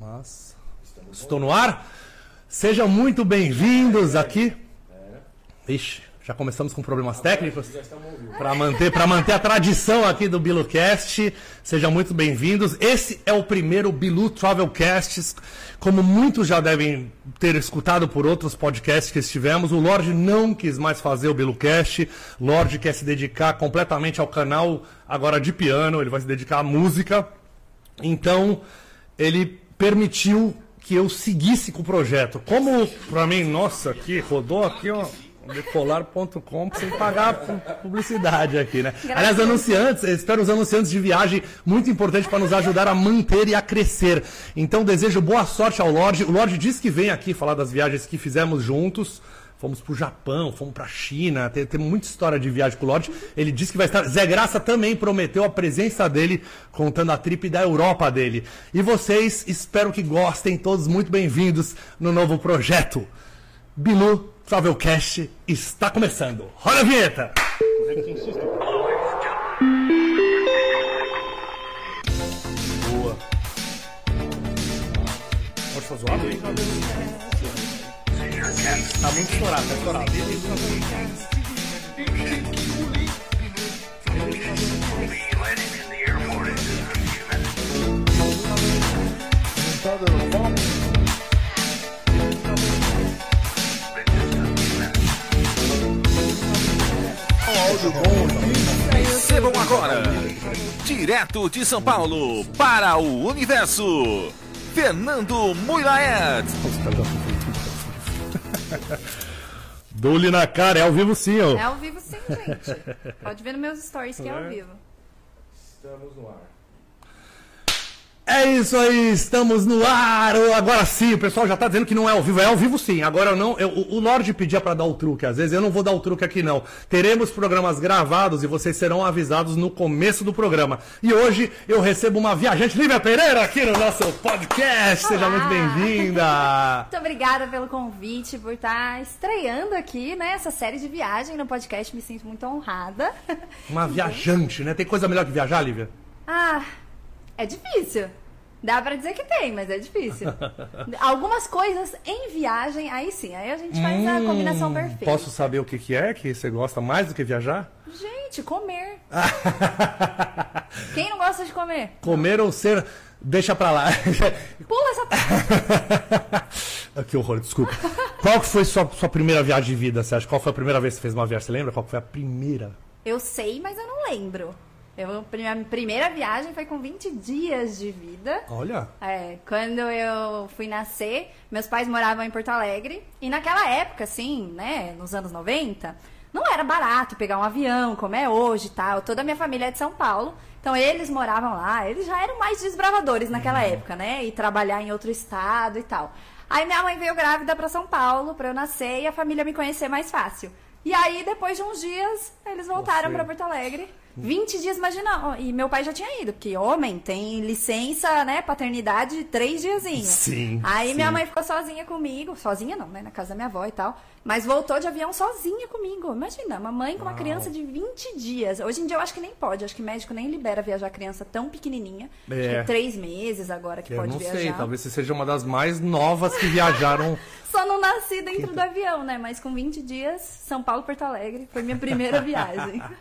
Mas estou no ar. Sejam muito bem-vindos aqui. Ixi, já começamos com problemas técnicos. Para manter, manter a tradição aqui do BiluCast, sejam muito bem-vindos. Esse é o primeiro Bilu Travelcast. Como muitos já devem ter escutado por outros podcasts que estivemos, o Lorde não quis mais fazer o BiluCast. Lorde quer se dedicar completamente ao canal agora de piano, ele vai se dedicar à música. Então, ele permitiu que eu seguisse com o projeto. Como para mim, nossa, aqui rodou aqui, ó, decolar.com sem pagar publicidade aqui, né? Aliás, anunciantes, espero os anunciantes de viagem, muito importante para nos ajudar a manter e a crescer. Então, desejo boa sorte ao Lorde. O Lorde disse que vem aqui falar das viagens que fizemos juntos. Fomos pro Japão, fomos pra China, tem, tem muita história de viagem com o Lorde. Ele disse que vai estar. Zé Graça também prometeu a presença dele, contando a trip da Europa dele. E vocês, espero que gostem, todos muito bem-vindos no novo projeto. Bilu Travelcast está começando. Roda a vinheta! Boa. Pode fazer aí? Tá muito estourado, tá estourado. Tá dando áudio bom. Recebam agora, direto de São Paulo, para o universo, Fernando Mulaet. Dou-lhe na cara, é ao vivo sim, ó. É ao vivo sim, gente. Pode ver nos meus stories que é ao vivo. Estamos no ar. É isso aí, estamos no ar. Agora sim, o pessoal já tá dizendo que não é ao vivo. É ao vivo sim. Agora eu não. Eu, o Lorde pedia para dar o truque. Às vezes eu não vou dar o truque aqui não. Teremos programas gravados e vocês serão avisados no começo do programa. E hoje eu recebo uma viajante, Lívia Pereira, aqui no nosso podcast. Seja Olá. muito bem-vinda. Muito obrigada pelo convite, por estar estreando aqui, né? Essa série de viagem no podcast. Me sinto muito honrada. Uma viajante, né? Tem coisa melhor que viajar, Lívia? Ah, é difícil. Dá pra dizer que tem, mas é difícil. Algumas coisas em viagem, aí sim, aí a gente faz a combinação perfeita. Hum, Posso saber o que, que é que você gosta mais do que viajar? Gente, comer. Quem não gosta de comer? Comer ou ser. Deixa pra lá. Pula essa parte. que horror, desculpa. Qual que foi sua, sua primeira viagem de vida, você acha? Qual foi a primeira vez que você fez uma viagem? Você lembra qual foi a primeira? Eu sei, mas eu não lembro. Eu, minha primeira viagem foi com 20 dias de vida. Olha. É, quando eu fui nascer, meus pais moravam em Porto Alegre. E naquela época, assim, né, nos anos 90, não era barato pegar um avião, como é hoje e tal. Toda a minha família é de São Paulo. Então eles moravam lá, eles já eram mais desbravadores naquela época, né? E trabalhar em outro estado e tal. Aí minha mãe veio grávida para São Paulo para eu nascer e a família me conhecer mais fácil. E aí, depois de uns dias, eles voltaram para Porto Alegre. 20 dias, imagina. ó, E meu pai já tinha ido, porque homem tem licença, né, paternidade de três diazinhos. Sim, Aí sim. minha mãe ficou sozinha comigo. Sozinha não, né? Na casa da minha avó e tal. Mas voltou de avião sozinha comigo. Imagina, uma mãe com uma criança de 20 dias. Hoje em dia eu acho que nem pode. Acho que médico nem libera viajar criança tão pequenininha. Acho É. que três meses agora que Eu pode não viajar. sei, talvez você seja uma das mais novas que viajaram. Só não nasci dentro do avião, né? Mas com 20 dias, São Paulo, Porto Alegre, foi minha primeira viagem.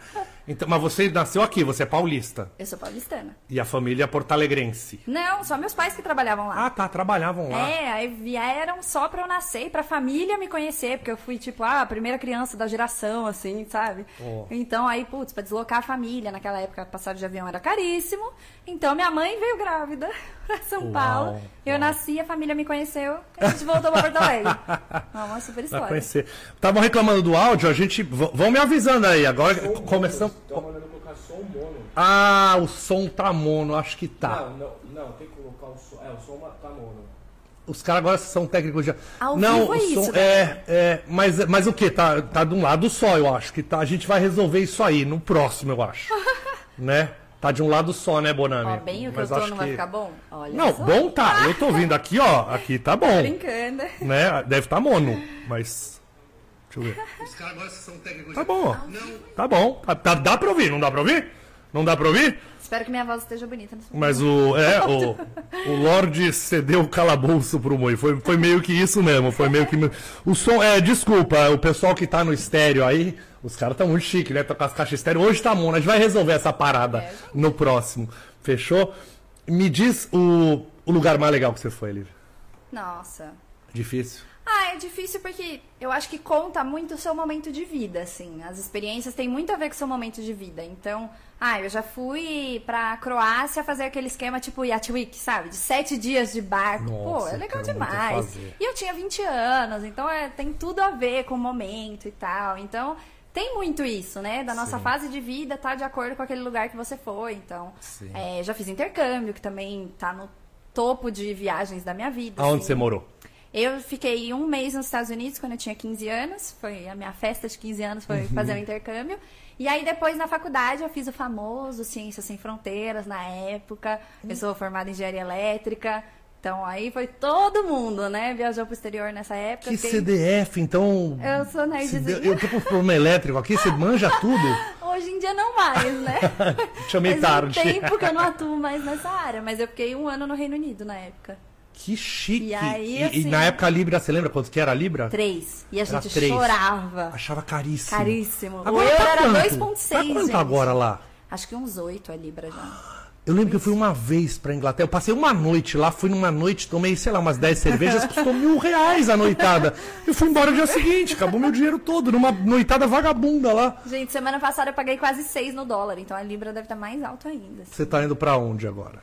Então, mas você nasceu aqui, você é paulista. Eu sou paulistana. E a família é porto-alegrense. Não, só meus pais que trabalhavam lá. Ah, tá, trabalhavam lá. É, aí vieram só pra eu nascer e pra família me conhecer, porque eu fui, tipo, ah, a primeira criança da geração, assim, sabe? Ó. Então, aí, putz, pra deslocar a família, naquela época passagem de avião era caríssimo. Então, minha mãe veio grávida pra São Uau, Paulo. Eu uau. nasci, a família me conheceu, e a gente voltou pra Porto Alegre. É uma super Pra história. conhecer. Estavam reclamando do áudio, a gente. v- Vão me avisando aí. Agora começamos. Estão mandando colocar som mono. Ah, o som tá mono, acho que tá. Não, não, não, tem que colocar o som. É, o som tá mono. Os caras agora são técnicos de. Ao não, vivo é o som isso, né? é, é, mas mas o que tá tá de um lado só, eu acho que tá. A gente vai resolver isso aí no próximo, eu acho. né? Tá de um lado só, né, Bonami? Ó, bem o que Mas eu tô não vai que- ficar bom? Olha Não, só. bom tá. Eu tô vindo aqui, ó. Aqui tá bom. Brincando. Né? Deve estar tá mono, mas. Deixa eu ver. Os caras agora são técnicos Tá bom, ó. Tá bom. Tá- tá- dá pra ouvir, não dá pra ouvir? Não dá pra ouvir? Espero que minha voz esteja bonita nesse momento. Mas o. É, o, o Lorde cedeu o calabouço pro Moi. Foi, foi meio que isso mesmo. Foi meio que. O som. É, desculpa, o pessoal que tá no estéreo aí, os caras estão muito chique, né? Tá com as caixas estéreo. Hoje tá mono, a gente vai resolver essa parada É, no próximo. Fechou? Me diz o, o lugar mais legal que você foi, Lívia. Nossa. Difícil. Ah, é difícil porque eu acho que conta muito o seu momento de vida, assim. As experiências têm muito a ver com o seu momento de vida. Então, ah, eu já fui pra Croácia fazer aquele esquema tipo Yacht Week, sabe? De sete dias de barco. Pô, Nossa, é legal muito demais. E eu tinha 20 anos, então é, tem tudo a ver com o momento e tal. Então, tem muito isso, né? Da nossa Sim. fase de vida tá de acordo com aquele lugar que você foi. Então, é, já fiz intercâmbio, que também tá no topo de viagens da minha vida. Aonde assim. você morou? Eu fiquei um mês nos Estados Unidos quando eu tinha 15 anos. Foi a minha festa de 15 anos, foi fazer um intercâmbio. E aí depois na faculdade eu fiz o famoso Ciências Sem Fronteiras na época. Eu sou formada em engenharia elétrica. Então aí foi todo mundo, né? Viajou pro exterior nessa época. Que Fiquei- CDF, então. Eu sou nerdzinha. Eu tô com problema elétrico aqui, você manja tudo? Hoje em dia não mais, né? Chamei Faz tarde. um tempo que eu não atuo mais nessa área, mas eu fiquei um ano no Reino Unido na época. Que chique. E aí, e, assim- na época a Libra, você lembra quanto que era a Libra? Três. E a gente chorava. Achava caríssimo. Caríssimo. Agora o euro tá era quanto? 2,6, Tá quanto gente. agora lá? Acho que uns 8 a Libra já. Eu lembro que eu fui uma vez pra Inglaterra. Eu passei uma noite lá, fui numa noite, tomei, sei lá, umas 10 cervejas, custou mil reais a noitada. E fui embora no dia seguinte, acabou meu dinheiro todo, numa noitada vagabunda lá. Gente, semana passada eu paguei quase 6 no dólar, então a Libra deve estar mais alto ainda. Você tá indo pra onde agora?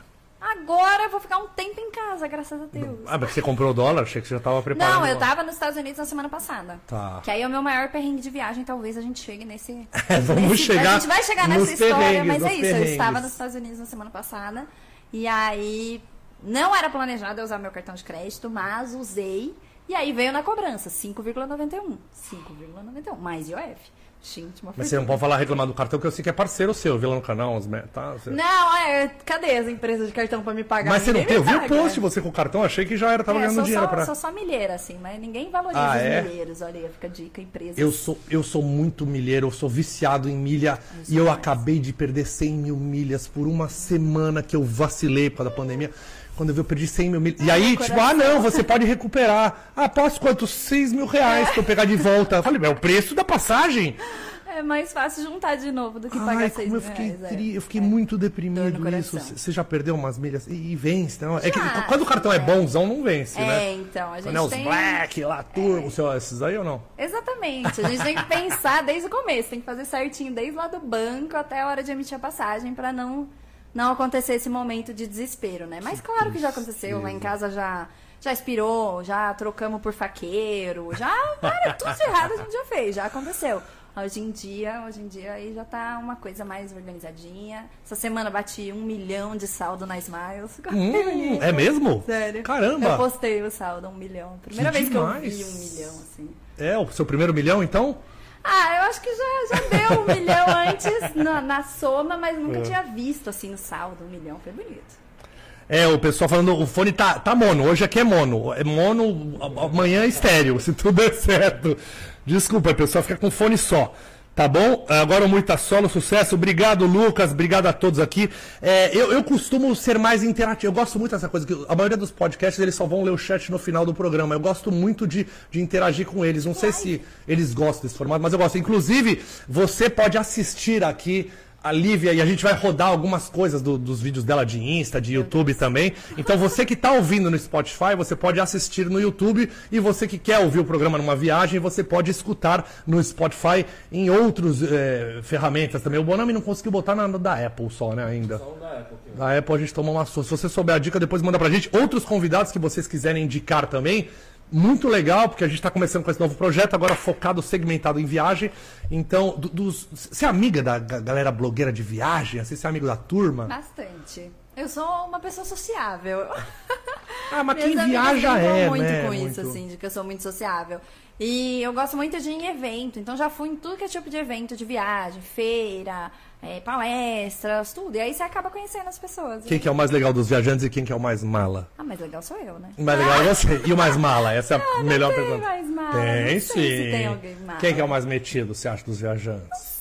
Agora eu vou ficar um tempo em casa, graças a Deus. Ah, mas você comprou o dólar? Achei que você já tava preparado. Não, eu tava nos Estados Unidos na semana passada. Tá. Que aí é o meu maior perrengue de viagem, talvez a gente chegue nesse. Vamos nesse- chegar A gente vai chegar nessa história, mas é isso. Eu estava nos Estados Unidos na semana passada. E aí não era planejado eu usar meu cartão de crédito, mas usei. E aí veio na cobrança, 5,91. 5,91, mais IOF. Gente, uma Mas você não pode falar reclamar do cartão, que eu sei que é parceiro seu, viu lá no canal, os me- tá? Você- Não, é, cadê as empresas de cartão pra me pagar? Mas você não tem, eu vi o paga. post você com o cartão, achei que já era, tava É, ganhando dinheiro só, pra... sou só milheira, assim, mas ninguém valoriza Ah, os é? milheiros. Olha aí, fica a dica, empresas. Eu sou, eu sou muito milheiro, eu sou viciado em milha e eu acabei de perder 100 mil milhas por uma semana que eu vacilei por causa da pandemia. Quando eu vi, eu perdi 100 mil milhas. E aí, tipo, ah, não, você pode recuperar. Ah, posso quanto? 6 mil reais pra eu pegar de volta. Eu falei, mas é o preço da passagem. É mais fácil juntar de novo do que pagar Ai, 6 como eu mil fiquei, reais. é. tri- eu fiquei É. muito deprimido nisso. Você já perdeu umas milhas? E, e vence, não? É que quando o cartão é é. bonzão, não vence, É, né? então, a gente Quando é os tem... black lá, turbo, sei lá, esses aí ou não? Exatamente. A gente tem que pensar desde o começo, tem que fazer certinho desde lá do banco até a hora de emitir a passagem pra não não acontecer esse momento de desespero, né? Mas claro que já aconteceu, lá em casa já já expirou, já trocamos por faqueiro, já cara, tudo de errado a gente já fez, já aconteceu. Hoje em dia, hoje em dia aí já tá uma coisa mais organizadinha. Essa semana bati um milhão de saldo na Smiles. Hum, é mesmo? Sério. Caramba! Eu postei o saldo, um milhão. Primeira Que vez demais. que eu vi um milhão, assim. É, o seu primeiro milhão, então? Ah, eu acho que já, já deu um milhão antes na, na soma, mas nunca tinha visto assim no saldo um milhão. Foi bonito. É, o pessoal falando, o fone tá, tá mono, hoje aqui é mono. É mono, amanhã é estéreo, se tudo der certo. Desculpa, pessoal, fica com fone só. Tá bom? Agora o Muita Solo, sucesso. Obrigado, Lucas. Obrigado a todos aqui. É, eu, eu costumo ser mais interativo. Eu gosto muito dessa coisa. que A maioria dos podcasts eles só vão ler o chat no final do programa. Eu gosto muito de, de interagir com eles. Não sei se eles gostam desse formato, mas eu gosto. Inclusive, você pode assistir aqui a Lívia e a gente vai rodar algumas coisas do- dos vídeos dela de Insta, de YouTube também. Então você que está ouvindo no Spotify, você pode assistir no YouTube e você que quer ouvir o programa numa viagem, você pode escutar no Spotify em outras ferramentas também. O Bonami não conseguiu botar na, no da Apple só, né, ainda. Só da Apple. Da Apple a gente tomou uma. Se você souber a dica, depois manda pra gente. Outros convidados que vocês quiserem indicar também. Muito legal, porque a gente está começando com esse novo projeto, agora focado, segmentado em viagem. Então, do- dos, você é amiga da ga- galera blogueira de viagem? Assim, você é amigo da turma? Bastante. Eu sou uma pessoa sociável. Ah, mas Minhas quem viaja é, muito né? com Muito. isso, assim, de que eu sou muito sociável. E eu gosto muito de ir em evento, então já fui em tudo que é tipo de evento de viagem, feira, é, palestras, tudo. E aí você acaba conhecendo as pessoas. Quem que é o mais legal dos viajantes e quem que é o mais mala? Ah, mas legal sou eu, né? O mais legal é você. E o mais mala? Essa é a Ah, não melhor tem pergunta. mais mala, Tem não sim. sei tem alguém mala. Quem que é o mais metido, você acha, dos viajantes?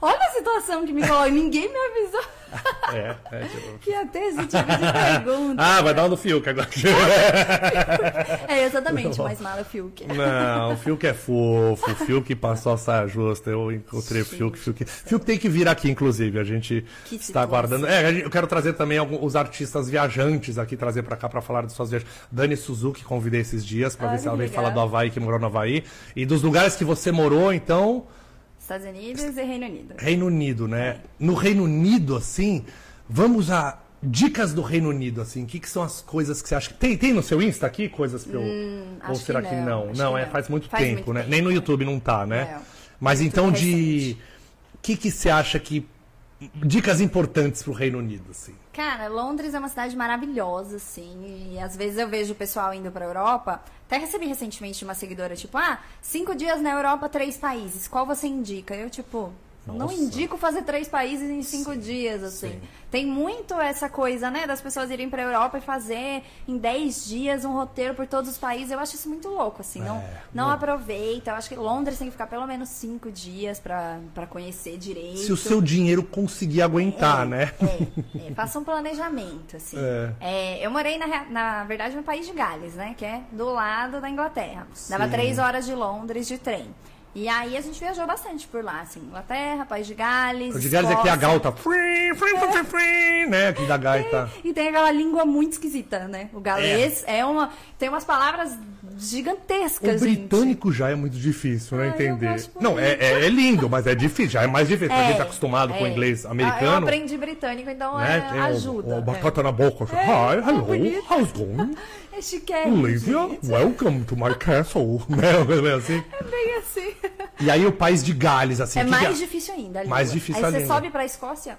Olha a situação que me colocou, ninguém me avisou. É, é, tipo... Ia ter esse tipo de pergunta. Ah, vai dar um do Fiuk agora. É exatamente, mais mala Fiuk. Não, o Fiuk é fofo, o Fiuk passou a saia justa, eu encontrei o Fiuk, Fiuk. Fiuk tem que vir aqui, inclusive, a gente Que está aguardando. É, eu quero trazer também alguns, os artistas viajantes aqui, trazer pra cá pra falar de suas viagens. Dani Suzuki, convidei esses dias pra ver se ela que vem falar do Havaí, que morou no Havaí. E dos lugares que você morou, então, Estados Unidos e Reino Unido. Reino Unido, né? No Reino Unido, assim, vamos a dicas do Reino Unido, assim, o que, que são as coisas que você acha que... Tem, tem no seu Insta aqui coisas pra eu... Ou Hum, acho será que que não, não? acho Não, que é não. faz muito Faz tempo, muito né? tempo. Nem no YouTube não tá, né? Não. Mas Muito então de... O que, que você acha que... Dicas importantes pro Reino Unido, assim. Cara, Londres é uma cidade maravilhosa, assim, e às vezes eu vejo o pessoal indo pra Europa. Até recebi recentemente uma seguidora, tipo, ah, cinco dias na Europa, três países. Qual você indica? Eu, tipo, não Nossa. indico fazer três países em cinco dias, assim. sim. Tem muito essa coisa, né, das pessoas irem pra Europa e fazer em dez dias um roteiro por todos os países. Eu acho isso muito louco, assim. Não, É, não não. aproveita. Eu acho que Londres tem que ficar pelo menos cinco dias pra conhecer direito. Se o seu dinheiro conseguir aguentar, né? É, é, faça um planejamento, assim. É. É, eu morei, na, na verdade, no país de Gales, né? Que é do lado da Inglaterra. Dava Sim. três horas de Londres de trem. E aí a gente viajou bastante por lá, assim. Inglaterra, País de Gales. O de Gales é que a Escócia. galta... Free, free, free, free, né? Aqui da gaita. E tem aquela língua muito esquisita, né? O galês é, uma. Tem umas palavras gigantescas, O gente. britânico já é muito difícil, né? Ai, eu Entender. Não, é, é, é lindo, mas é difícil, já é mais difícil. pra É, quem tá acostumado com o é. inglês Eu americano. aprendi britânico, então né? é, Tem o- ajuda. O, é. batata na boca. É, Hi, é hello, how's going? É chiquérrimo, Olivia, gente. welcome to my castle. Né? Meio assim. É bem assim. E aí o país de Gales, assim. É que mais que difícil ainda. a Mais difícil Aí a você sobe pra Escócia,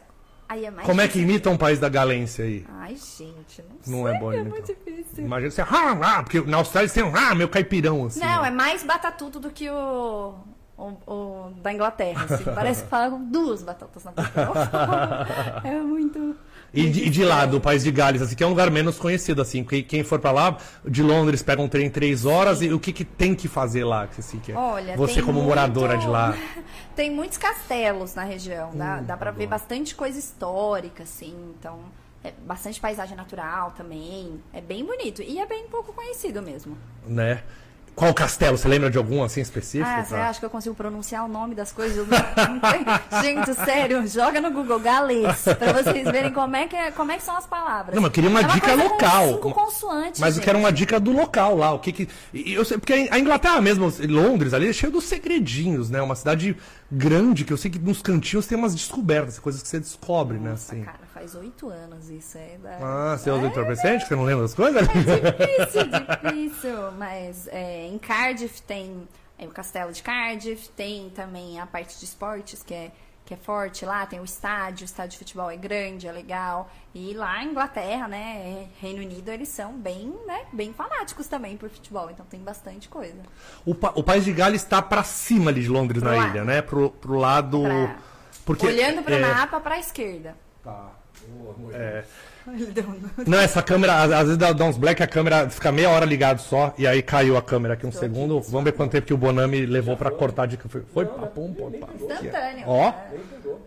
aí é mais Como é que difícil. imita um país da Galência aí? Ai, gente, não, Não sei, é bom é muito difícil. Imagina você, ah, ah, porque na Austrália você tem um, ah, meu caipirão, assim. Não, né? é mais batatudo do que o, o, o da Inglaterra, assim. Parece que fala com duas batatas na boca. é muito... E de, e de lá, do país de Gales, assim, que é um lugar menos conhecido, assim. Quem, quem for pra lá, de Londres, pega um trem em três horas, e o que, que tem que fazer lá? que, Assim, que é- Olha, você como muito- moradora de lá. Tem muitos castelos na região, dá, Hum, dá pra ver adoro. bastante coisa histórica, assim, então... É bastante paisagem natural também, é bem bonito e é bem pouco conhecido mesmo. né? Qual castelo? Você lembra de algum assim específico? Ah, você acha que eu consigo pronunciar o nome das coisas? Gente, sério, joga no Google galês pra vocês verem como é que, é- como é que são as palavras. Não, mas eu queria uma É dica coisa com local. cinco consoantes, Mas eu gente. quero uma dica do local lá. O que que. eu sei, porque a Inglaterra mesmo, Londres ali, é cheio dos segredinhos, né? Uma cidade grande que eu sei que nos cantinhos tem umas descobertas, coisas que você descobre, né? Nossa, Assim. cara, faz oito anos isso é da... Ah, você usa é, entorpecente? Você não lembra das coisas? difícil, difícil. Mas é, em Cardiff tem é, o castelo de Cardiff, tem também a parte de esportes que é, que é forte lá, tem o estádio, o estádio de futebol é grande, é legal. E lá em Inglaterra, né, Reino Unido, eles são bem, né, bem fanáticos também por futebol, então tem bastante coisa. o, pa- o país de Gales está pra cima ali de Londres Pro na lado. ilha, né? Pro, pro lado. Pra- Porque, Olhando pro é, mapa, pra esquerda. Tá. Boa, amor. é, Ele deu um- Não, essa câmera, às vezes dá, dá uns black, a câmera fica meia hora ligado só, e aí caiu a câmera aqui um segundo. Vamos ver quanto tempo que o Bonami levou pra cortar de. Foi, foi papum, pum, pá. Instantâneo. Ó.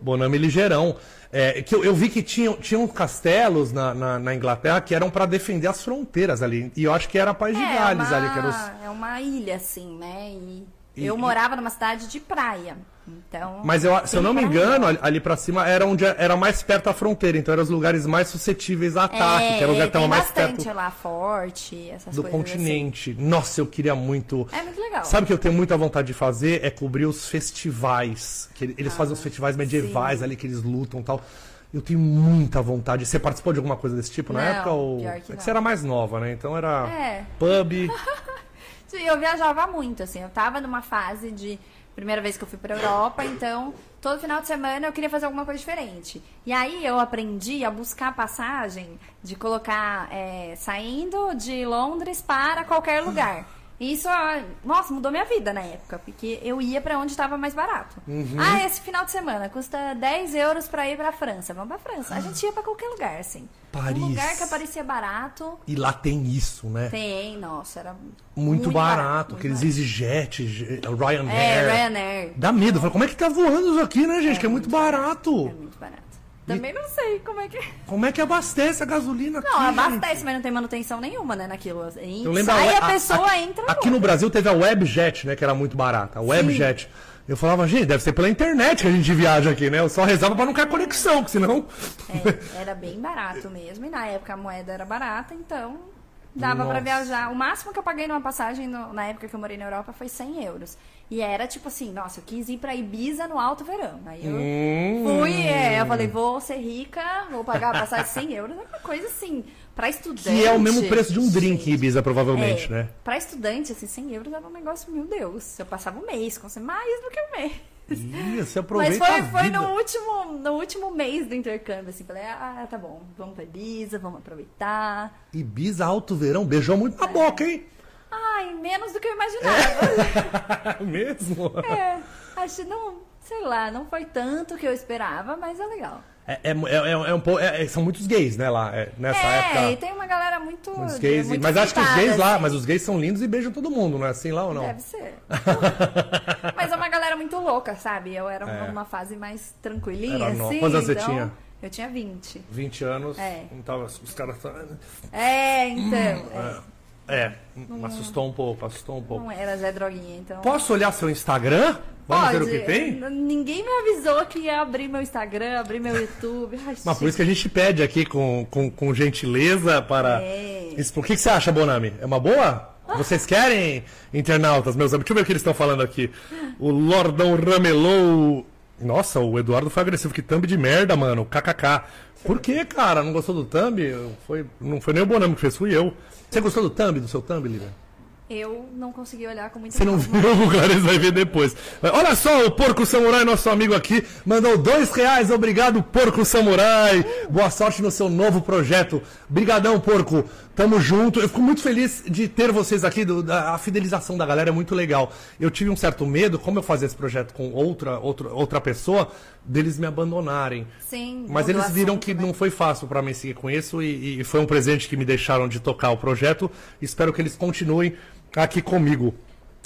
Bonami ligeirão. É, que eu, eu vi que tinham, tinham castelos na, na, na Inglaterra que eram pra defender as fronteiras ali. E eu acho que era País de É, Gales uma, ali, que era os. é uma ilha, assim, né? E, E- eu morava numa cidade de praia. Então. Mas eu, se eu não me engano, ali, ali pra cima era onde era mais perto da fronteira, então eram os lugares mais suscetíveis a ataque, é, que era o lugar que mais bastante perto lá, forte, essas do coisas assim. continente. Nossa, eu queria muito. É muito legal. Sabe o que eu tenho muita vontade de fazer? É cobrir os festivais. Que ele- eles Ah, fazem os festivais medievais ali, que eles lutam e tal. Eu tenho muita vontade. Você participou de alguma coisa desse tipo na Não, época? Ou... pior que é que você era mais nova, né? Então era É. pub. Sim, Eu viajava muito, assim. Eu tava numa fase de. Primeira vez que eu fui pra Europa, então todo final de semana eu queria fazer alguma coisa diferente. E aí eu aprendi a buscar passagem de colocar é, saindo de Londres para qualquer lugar. E Isso, ah, nossa, mudou minha vida na época, porque eu ia pra onde estava mais barato. Ah, esse final de semana custa 10 euros pra ir pra França. Vamos pra França. A gente ia pra qualquer lugar, assim. Paris. Um lugar que aparecia barato. E lá tem isso, né? Tem, nossa, era Muito, barato. muito aqueles barato. EasyJet, G- Ryanair. É, Ryanair. Dá medo. Fala, como é que tá voando isso aqui, né, gente? que é muito barato. É muito barato. Também não sei como é que. Como é que abastece a gasolina aqui? Não, gente? abastece, mas não tem manutenção nenhuma, né, naquilo. E Eu lembro sai we- a pessoa, a- entra. Aqui no Brasil teve a Webjet, né? Que era muito barata. A Webjet. Eu falava, gente, deve ser pela internet que a gente viaja aqui, né? Eu só rezava pra não cair conexão, porque senão. É, era bem barato mesmo. E na época a moeda era barata, então dava pra Nossa. viajar. O máximo que eu paguei numa passagem no- na época que eu morei na Europa foi 100 euros. E era tipo assim, nossa, eu quis ir pra Ibiza no alto verão. Aí eu Hum. fui, é, eu falei, vou ser rica, vou pagar a passagem de 100 euros. É uma coisa assim, pra estudante. Que é o mesmo preço de um drink em Ibiza, provavelmente, é, né? Pra estudante, assim, 100 euros era um negócio, meu Deus. Eu passava um mês, com mais do que um mês. Ih, você Mas aproveita foi, foi no, último, no último mês do intercâmbio, assim. Falei, ah, tá bom, vamos pra Ibiza, vamos aproveitar. Ibiza Alto Verão, beijou muito na boca, hein? Ai, menos do que eu imaginava. Mesmo? É, acho que não, sei lá, não foi tanto que eu esperava, mas é legal. É, é, é, é um pouco. é- é- são muitos gays, né, lá, é, nessa é, época. e tem uma galera muito. Muitos gays, muito mas acho que os gays fritada, lá, assim. mas os gays são lindos e beijam todo mundo, não é assim lá ou não? Deve ser. mas é uma galera muito louca, sabe? Eu era É. numa fase mais tranquilinha, Era assim. Quantos anos você então, tinha? Eu tinha 20. 20 anos, É. então os caras. É, então. é, É, assustou um pouco, assustou um pouco. não era Zé Droguinha, então. Posso olhar seu Instagram? Vamos ver o que tem? Ninguém me avisou que ia abrir meu Instagram, abrir meu YouTube. Ai, Mas por isso que a gente pede aqui com, com, com gentileza para. É. Isso, o que, que você acha, Bonami? É uma boa? Vocês querem, internautas, meus amigos? Deixa eu ver o que eles estão falando aqui. O Lordão Ramelou. Nossa, o Eduardo foi agressivo. Que thumb de merda, mano. KKK. Por que, cara? Não gostou do thumb? Foi, não foi nem o Bonami que fez, fui eu. Você gostou do thumb, do seu thumb, Lívia? Eu não consegui olhar com muita Você não viu, o Clarice vai ver depois. Olha só, o Porco Samurai, nosso amigo aqui, mandou dois reais. Obrigado, Porco Samurai. Boa sorte no seu novo projeto. Brigadão, Porco. Tamo junto. Eu fico muito feliz de ter vocês aqui. do- da- a fidelização da galera é muito legal. Eu tive um certo medo, como eu fazia esse projeto com outra, outra, outra pessoa, deles me abandonarem. Sim, Mas eles viram que né? não foi fácil para mim seguir com isso e, e foi um presente que me deixaram de tocar o projeto. Espero que eles continuem aqui comigo.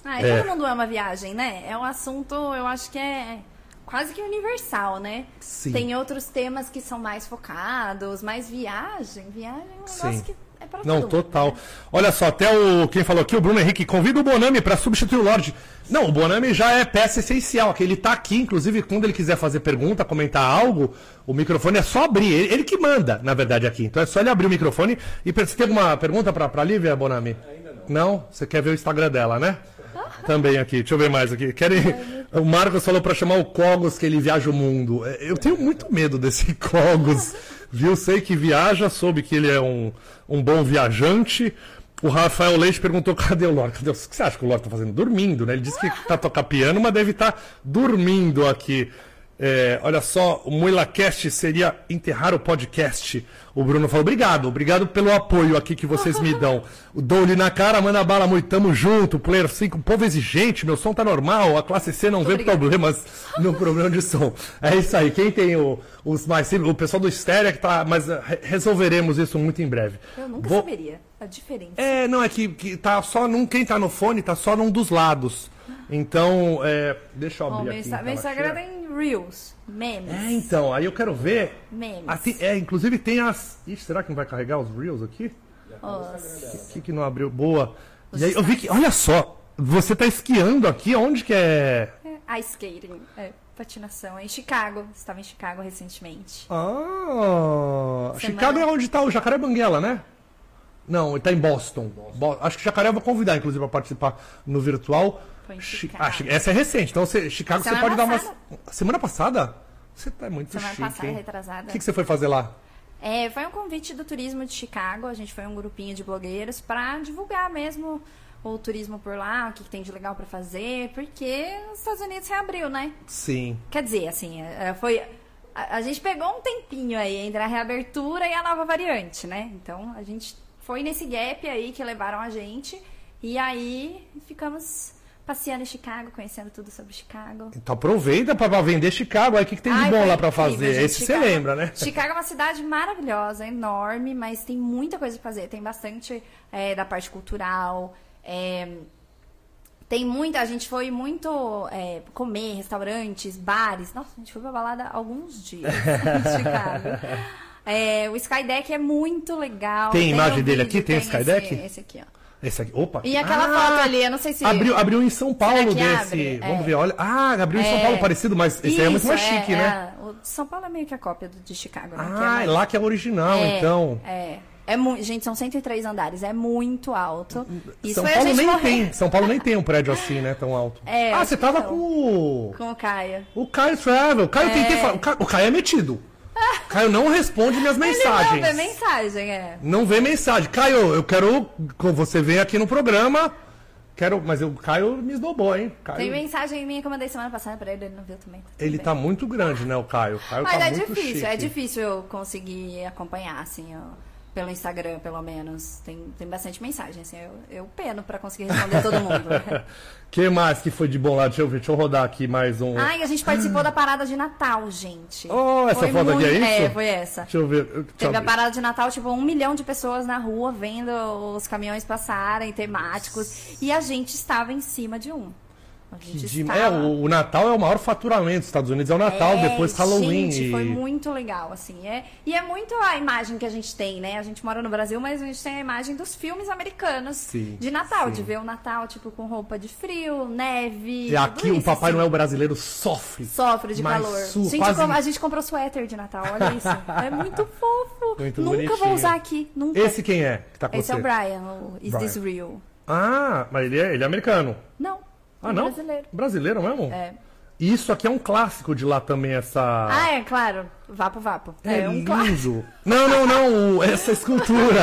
Ah, É. todo mundo ama viagem, né? É um assunto, eu acho que é quase que universal, né? Sim. Tem outros temas que são mais focados, mas viagem, viagem é um negócio Sim. que pra Não, total. Olha só, até o quem falou aqui, o Bruno Henrique, convida o Bonami para substituir o Lorde. Não, o Bonami já é peça essencial, que ele tá aqui, inclusive quando ele quiser fazer pergunta, comentar algo, o microfone é só abrir, ele, ele que manda, na verdade aqui. Então é só ele abrir o microfone e você tem alguma pergunta para para Lívia, Bonami? Ainda não. Não? Você quer ver o Instagram dela, né? Também aqui, deixa eu ver mais aqui. Querem... O Marcos falou para chamar o Cogos que ele viaja o mundo. É, Eu tenho muito medo desse Cogos, viu? Sei que viaja, soube que ele é um, um bom viajante. O Rafael Leite perguntou cadê o Lorde. Cadê o... O que você acha que o Lorde tá fazendo? Dormindo, né? Ele disse que tá tocando piano, mas deve estar dormindo aqui. É, olha só, o MuilaCast seria enterrar o podcast. O Bruno falou, obrigado, obrigado pelo apoio aqui que vocês me dão. O Dou-lhe na cara, manda bala muito, tamo junto. Player 5, povo exigente, meu som tá normal, a classe C não vê obrigada. problemas no problema de som. É isso aí, quem tem o- os mais simples, o pessoal do Estéreo é que tá, mas re- resolveremos isso muito em breve. Eu nunca Vou- saberia a diferença. é, não, é que, que tá só num. Quem tá no fone tá só num dos lados. Então, é, deixa eu abrir aqui. Meu tela Instagram tem Reels, memes. É, então, aí eu quero ver. Memes. Tem- é, inclusive tem as. Ixi, será que não vai carregar os Reels aqui? Os- O que, que não abriu? Boa. E aí eu vi que. Olha só, você tá esquiando aqui, onde que é? é, Ice skating, é, patinação. É em Chicago, estava em Chicago recentemente. Ah. Semana- Chicago é onde tá o Jacaré Banguela, né? Não, ele tá em Boston. Bo- Acho que Jacaré eu vou convidar, inclusive, para participar no virtual. Foi em Chi- Chicago. Ah, essa é recente, então você, Chicago Semana você pode dar passada. umas. Semana passada? Você tá muito Semana chique. passada, hein? retrasada. O que, que você foi fazer lá? É, foi um convite do turismo de Chicago. A gente foi um grupinho de blogueiros para divulgar mesmo o turismo por lá, o que, que tem de legal para fazer, porque os Estados Unidos reabriu, né? Sim. Quer dizer, assim, é, foi. A, a gente pegou um tempinho aí entre a reabertura e a nova variante, né? Então a gente foi nesse gap aí que levaram a gente. E aí ficamos passeando em Chicago, conhecendo tudo sobre Chicago. Então aproveita pra vender Chicago. Aí o que, que tem de Ai, bom lá incrível, fazer? gente. Esse você lembra, né? Chicago é uma cidade maravilhosa, enorme, mas tem muita coisa pra fazer. Tem bastante é, da parte cultural. é, Tem muita, a gente foi muito é, comer, restaurantes, bares. Nossa, a gente foi pra balada alguns dias em Chicago. É, o Skydeck é muito legal. Tem imagem um dele vídeo, aqui? Tem esse Skydeck? Esse, esse aqui, ó. Esse aqui. Opa. E aquela Ah, foto ali, eu não sei se. Abriu, abriu em São Paulo desse. Vamos É. ver, olha. Ah, abriu em São É. Paulo parecido, mas esse aí é muito Isso, mais chique, né? é. O São Paulo é meio que a cópia do de Chicago, né? é Ah, mais- lá que é original, É, então. É. É mu... Gente, são 103 andares, é muito alto. Isso São foi a Paulo nem morrer. tem. São Paulo nem tem um prédio assim, né? Tão alto. É, ah, você tava não. com o. Com o Caio. O Caio Travel. O Caio falar. O Caio, o Caio é metido. Caio não responde minhas Ele mensagens. não vê mensagem, é. Não vê mensagem. Caio, eu quero que você venha aqui no programa. Quero, mas o Caio me esnobou, hein? Caio, Tem mensagem minha que eu mandei semana passada pra ele, ele não viu também. tudo ele bem. tá muito grande, né, o Caio? O Caio Mas tá é difícil, é chique. difícil eu conseguir acompanhar, assim, ó, pelo Instagram, pelo menos. Tem, tem bastante mensagem, assim, eu, eu peno pra conseguir responder todo mundo. que mais que foi de bom lá? Deixa eu ver, deixa eu rodar aqui mais um. Ai, a gente participou da parada de Natal, gente. Oh, essa Foi foto aqui é isso? É, foi essa. Deixa eu ver. deixa Teve eu a parada de Natal, tipo, um milhão de pessoas na rua vendo os caminhões passarem, temáticos. E a gente estava em cima de um. De-. É, o, o Natal é o maior faturamento dos Estados Unidos, é o Natal, É, depois Halloween. Gente, e- foi muito legal, assim. É, e é muito a imagem que a gente tem, né? A gente mora no Brasil, mas a gente tem a imagem dos filmes americanos Sim, de Natal, sim. de ver o Natal, tipo, com roupa de frio, neve. E aqui tudo o isso, Papai assim. Noel brasileiro sofre. Sofre de calor. su- gente, quase- a gente comprou suéter de Natal, olha isso. É muito fofo. Muito Nunca bonitinho. vou usar aqui, nunca. Esse quem é que tá com Esse você? é o Brian, o Is Brian. This Real? Ah, mas ele é, ele é americano. Não. Ah, é não? brasileiro. Brasileiro mesmo? É. Isso aqui é um clássico de lá também, essa. Ah, é, claro. Vapo Vapo. É, um lindo. clássico. Não, não, não, o- essa escultura.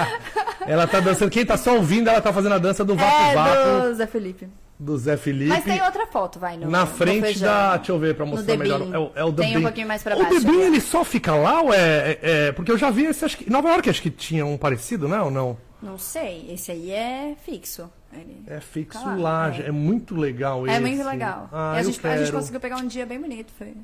ela tá dançando. Quem tá só ouvindo, ela tá fazendo a dança do Vapo É, Vapo do Zé Felipe. do Zé Felipe. Mas tem outra foto, vai, no Na no frente feijão. da. Deixa eu ver pra mostrar melhor. É, o- é o Tem um Debim. pouquinho mais pra O baixo Debim, ali. ele só fica lá ou é, é- é- Porque eu já vi esse. Acho que, Nova York acho que tinha um parecido, né? Ou não? Não sei, esse aí é fixo. Ele- É fixo Tá lá, é. É. muito legal esse. É muito legal. Ah, a gente, a gente conseguiu pegar um dia bem bonito, foi.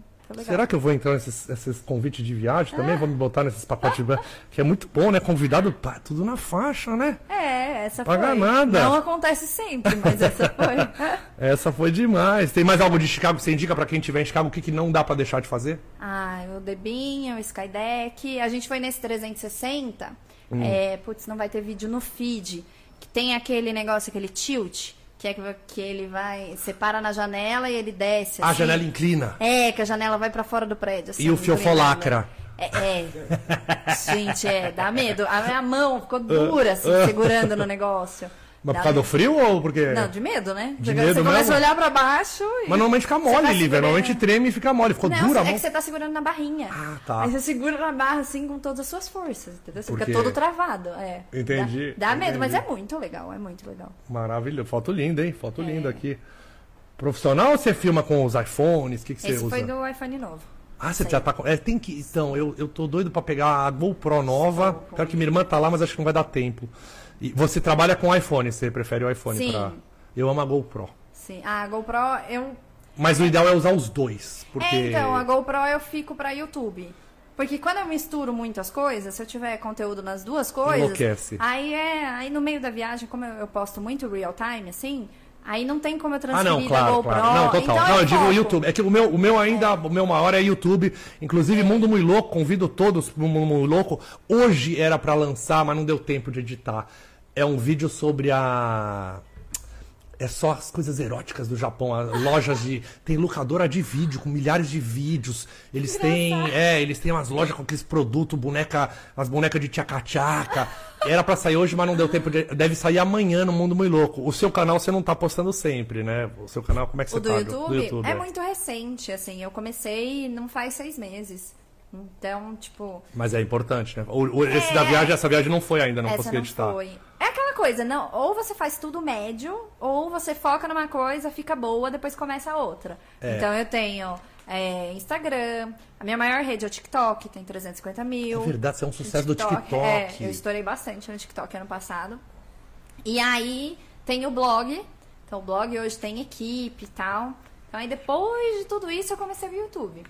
Será que eu vou entrar nesses, convites de viagem também? Ah. Vou me botar nesses pacotes de... Que é muito bom, né? Convidado, pá, tudo na faixa, né? É, essa Paga foi. nada. Não acontece sempre, mas essa foi. Essa foi demais. Tem mais algo de Chicago que você indica pra quem estiver em Chicago? O que, que não dá pra deixar de fazer? Ah, o Debinha, o Skydeck. A gente foi nesse 360. Hum. É, putz, não vai ter vídeo no feed. Que tem aquele negócio, aquele tilt, que é que, que ele vai. Você para na janela e ele desce. A assim. janela inclina. É, que a janela vai pra fora do prédio. Assim, E o fiofó inclinada. lacra. É, é. Gente, é, dá medo. A minha mão ficou dura, assim, segurando no negócio. Mas por causa do frio ou porque... Não, de medo, né? De você medo você começa mesmo? a olhar pra baixo e... Mas normalmente fica Você mole, Lívia. segurando. Normalmente treme e fica mole. Ficou Não, dura a é mão? que você tá segurando na barrinha. Ah, tá. Aí você segura na barra assim com todas as suas forças, entendeu? Você Porque- fica todo travado. É. Entendi, Dá, dá medo, mas entendi. é muito legal, é muito legal. Maravilhoso. Foto linda, hein? Foto É. linda aqui. Profissional ou você filma com os iPhones? O que, que você Esse usa? foi do iPhone novo. Ah, você Sim. já tá com. É, tem que. Então, eu, eu tô doido pra pegar a GoPro nova. Pior que minha irmã tá lá, mas acho que não vai dar tempo. E você trabalha com iPhone, você prefere o iPhone Sim. pra. Eu amo a GoPro. Sim. A GoPro, eu Mas o ideal é usar os dois. Porque. É, então, a GoPro eu fico pra YouTube. Porque quando eu misturo muitas coisas, se eu tiver conteúdo nas duas coisas, Enlouquece. aí é, aí no meio da viagem, como eu, eu posto muito real time, assim, aí não tem como eu Ah, transferir não, da claro, GoPro. claro. Não, total. Então não, eu digo o foco. YouTube. É que o meu, o meu ainda, o meu maior é YouTube. Inclusive, Mundo Muito Louco, convido todos pro Mundo Muito Louco. Hoje era pra lançar, mas não deu tempo de editar. É um vídeo sobre a. É só as coisas eróticas do Japão, as lojas de. Tem locadora de vídeo com milhares de vídeos. Eles têm. É, eles têm umas lojas com aqueles produtos, boneca, as bonecas de tchaca-tchaca. Era pra sair hoje, mas não deu tempo de. Deve sair amanhã no Mundo Muito Louco. O seu canal você não tá postando sempre, né? O seu canal, como é que você O do tá? YouTube, é é. muito recente, assim, eu comecei não faz seis meses. Então, tipo, Mas é importante, né? O, o- esse É. da viagem, essa viagem não foi ainda, não essa consegui não editar. foi. É coisa, não, ou você faz tudo médio, ou você foca numa coisa, fica boa, depois começa a outra. É. Então eu tenho é, Instagram, a minha maior rede é o TikTok, tem 350 mil. É verdade, você é um sucesso do É, TikTok. eu estourei bastante no TikTok ano passado. E aí tem o blog. Então o blog hoje tem equipe e tal. Então aí depois de tudo isso eu comecei o YouTube.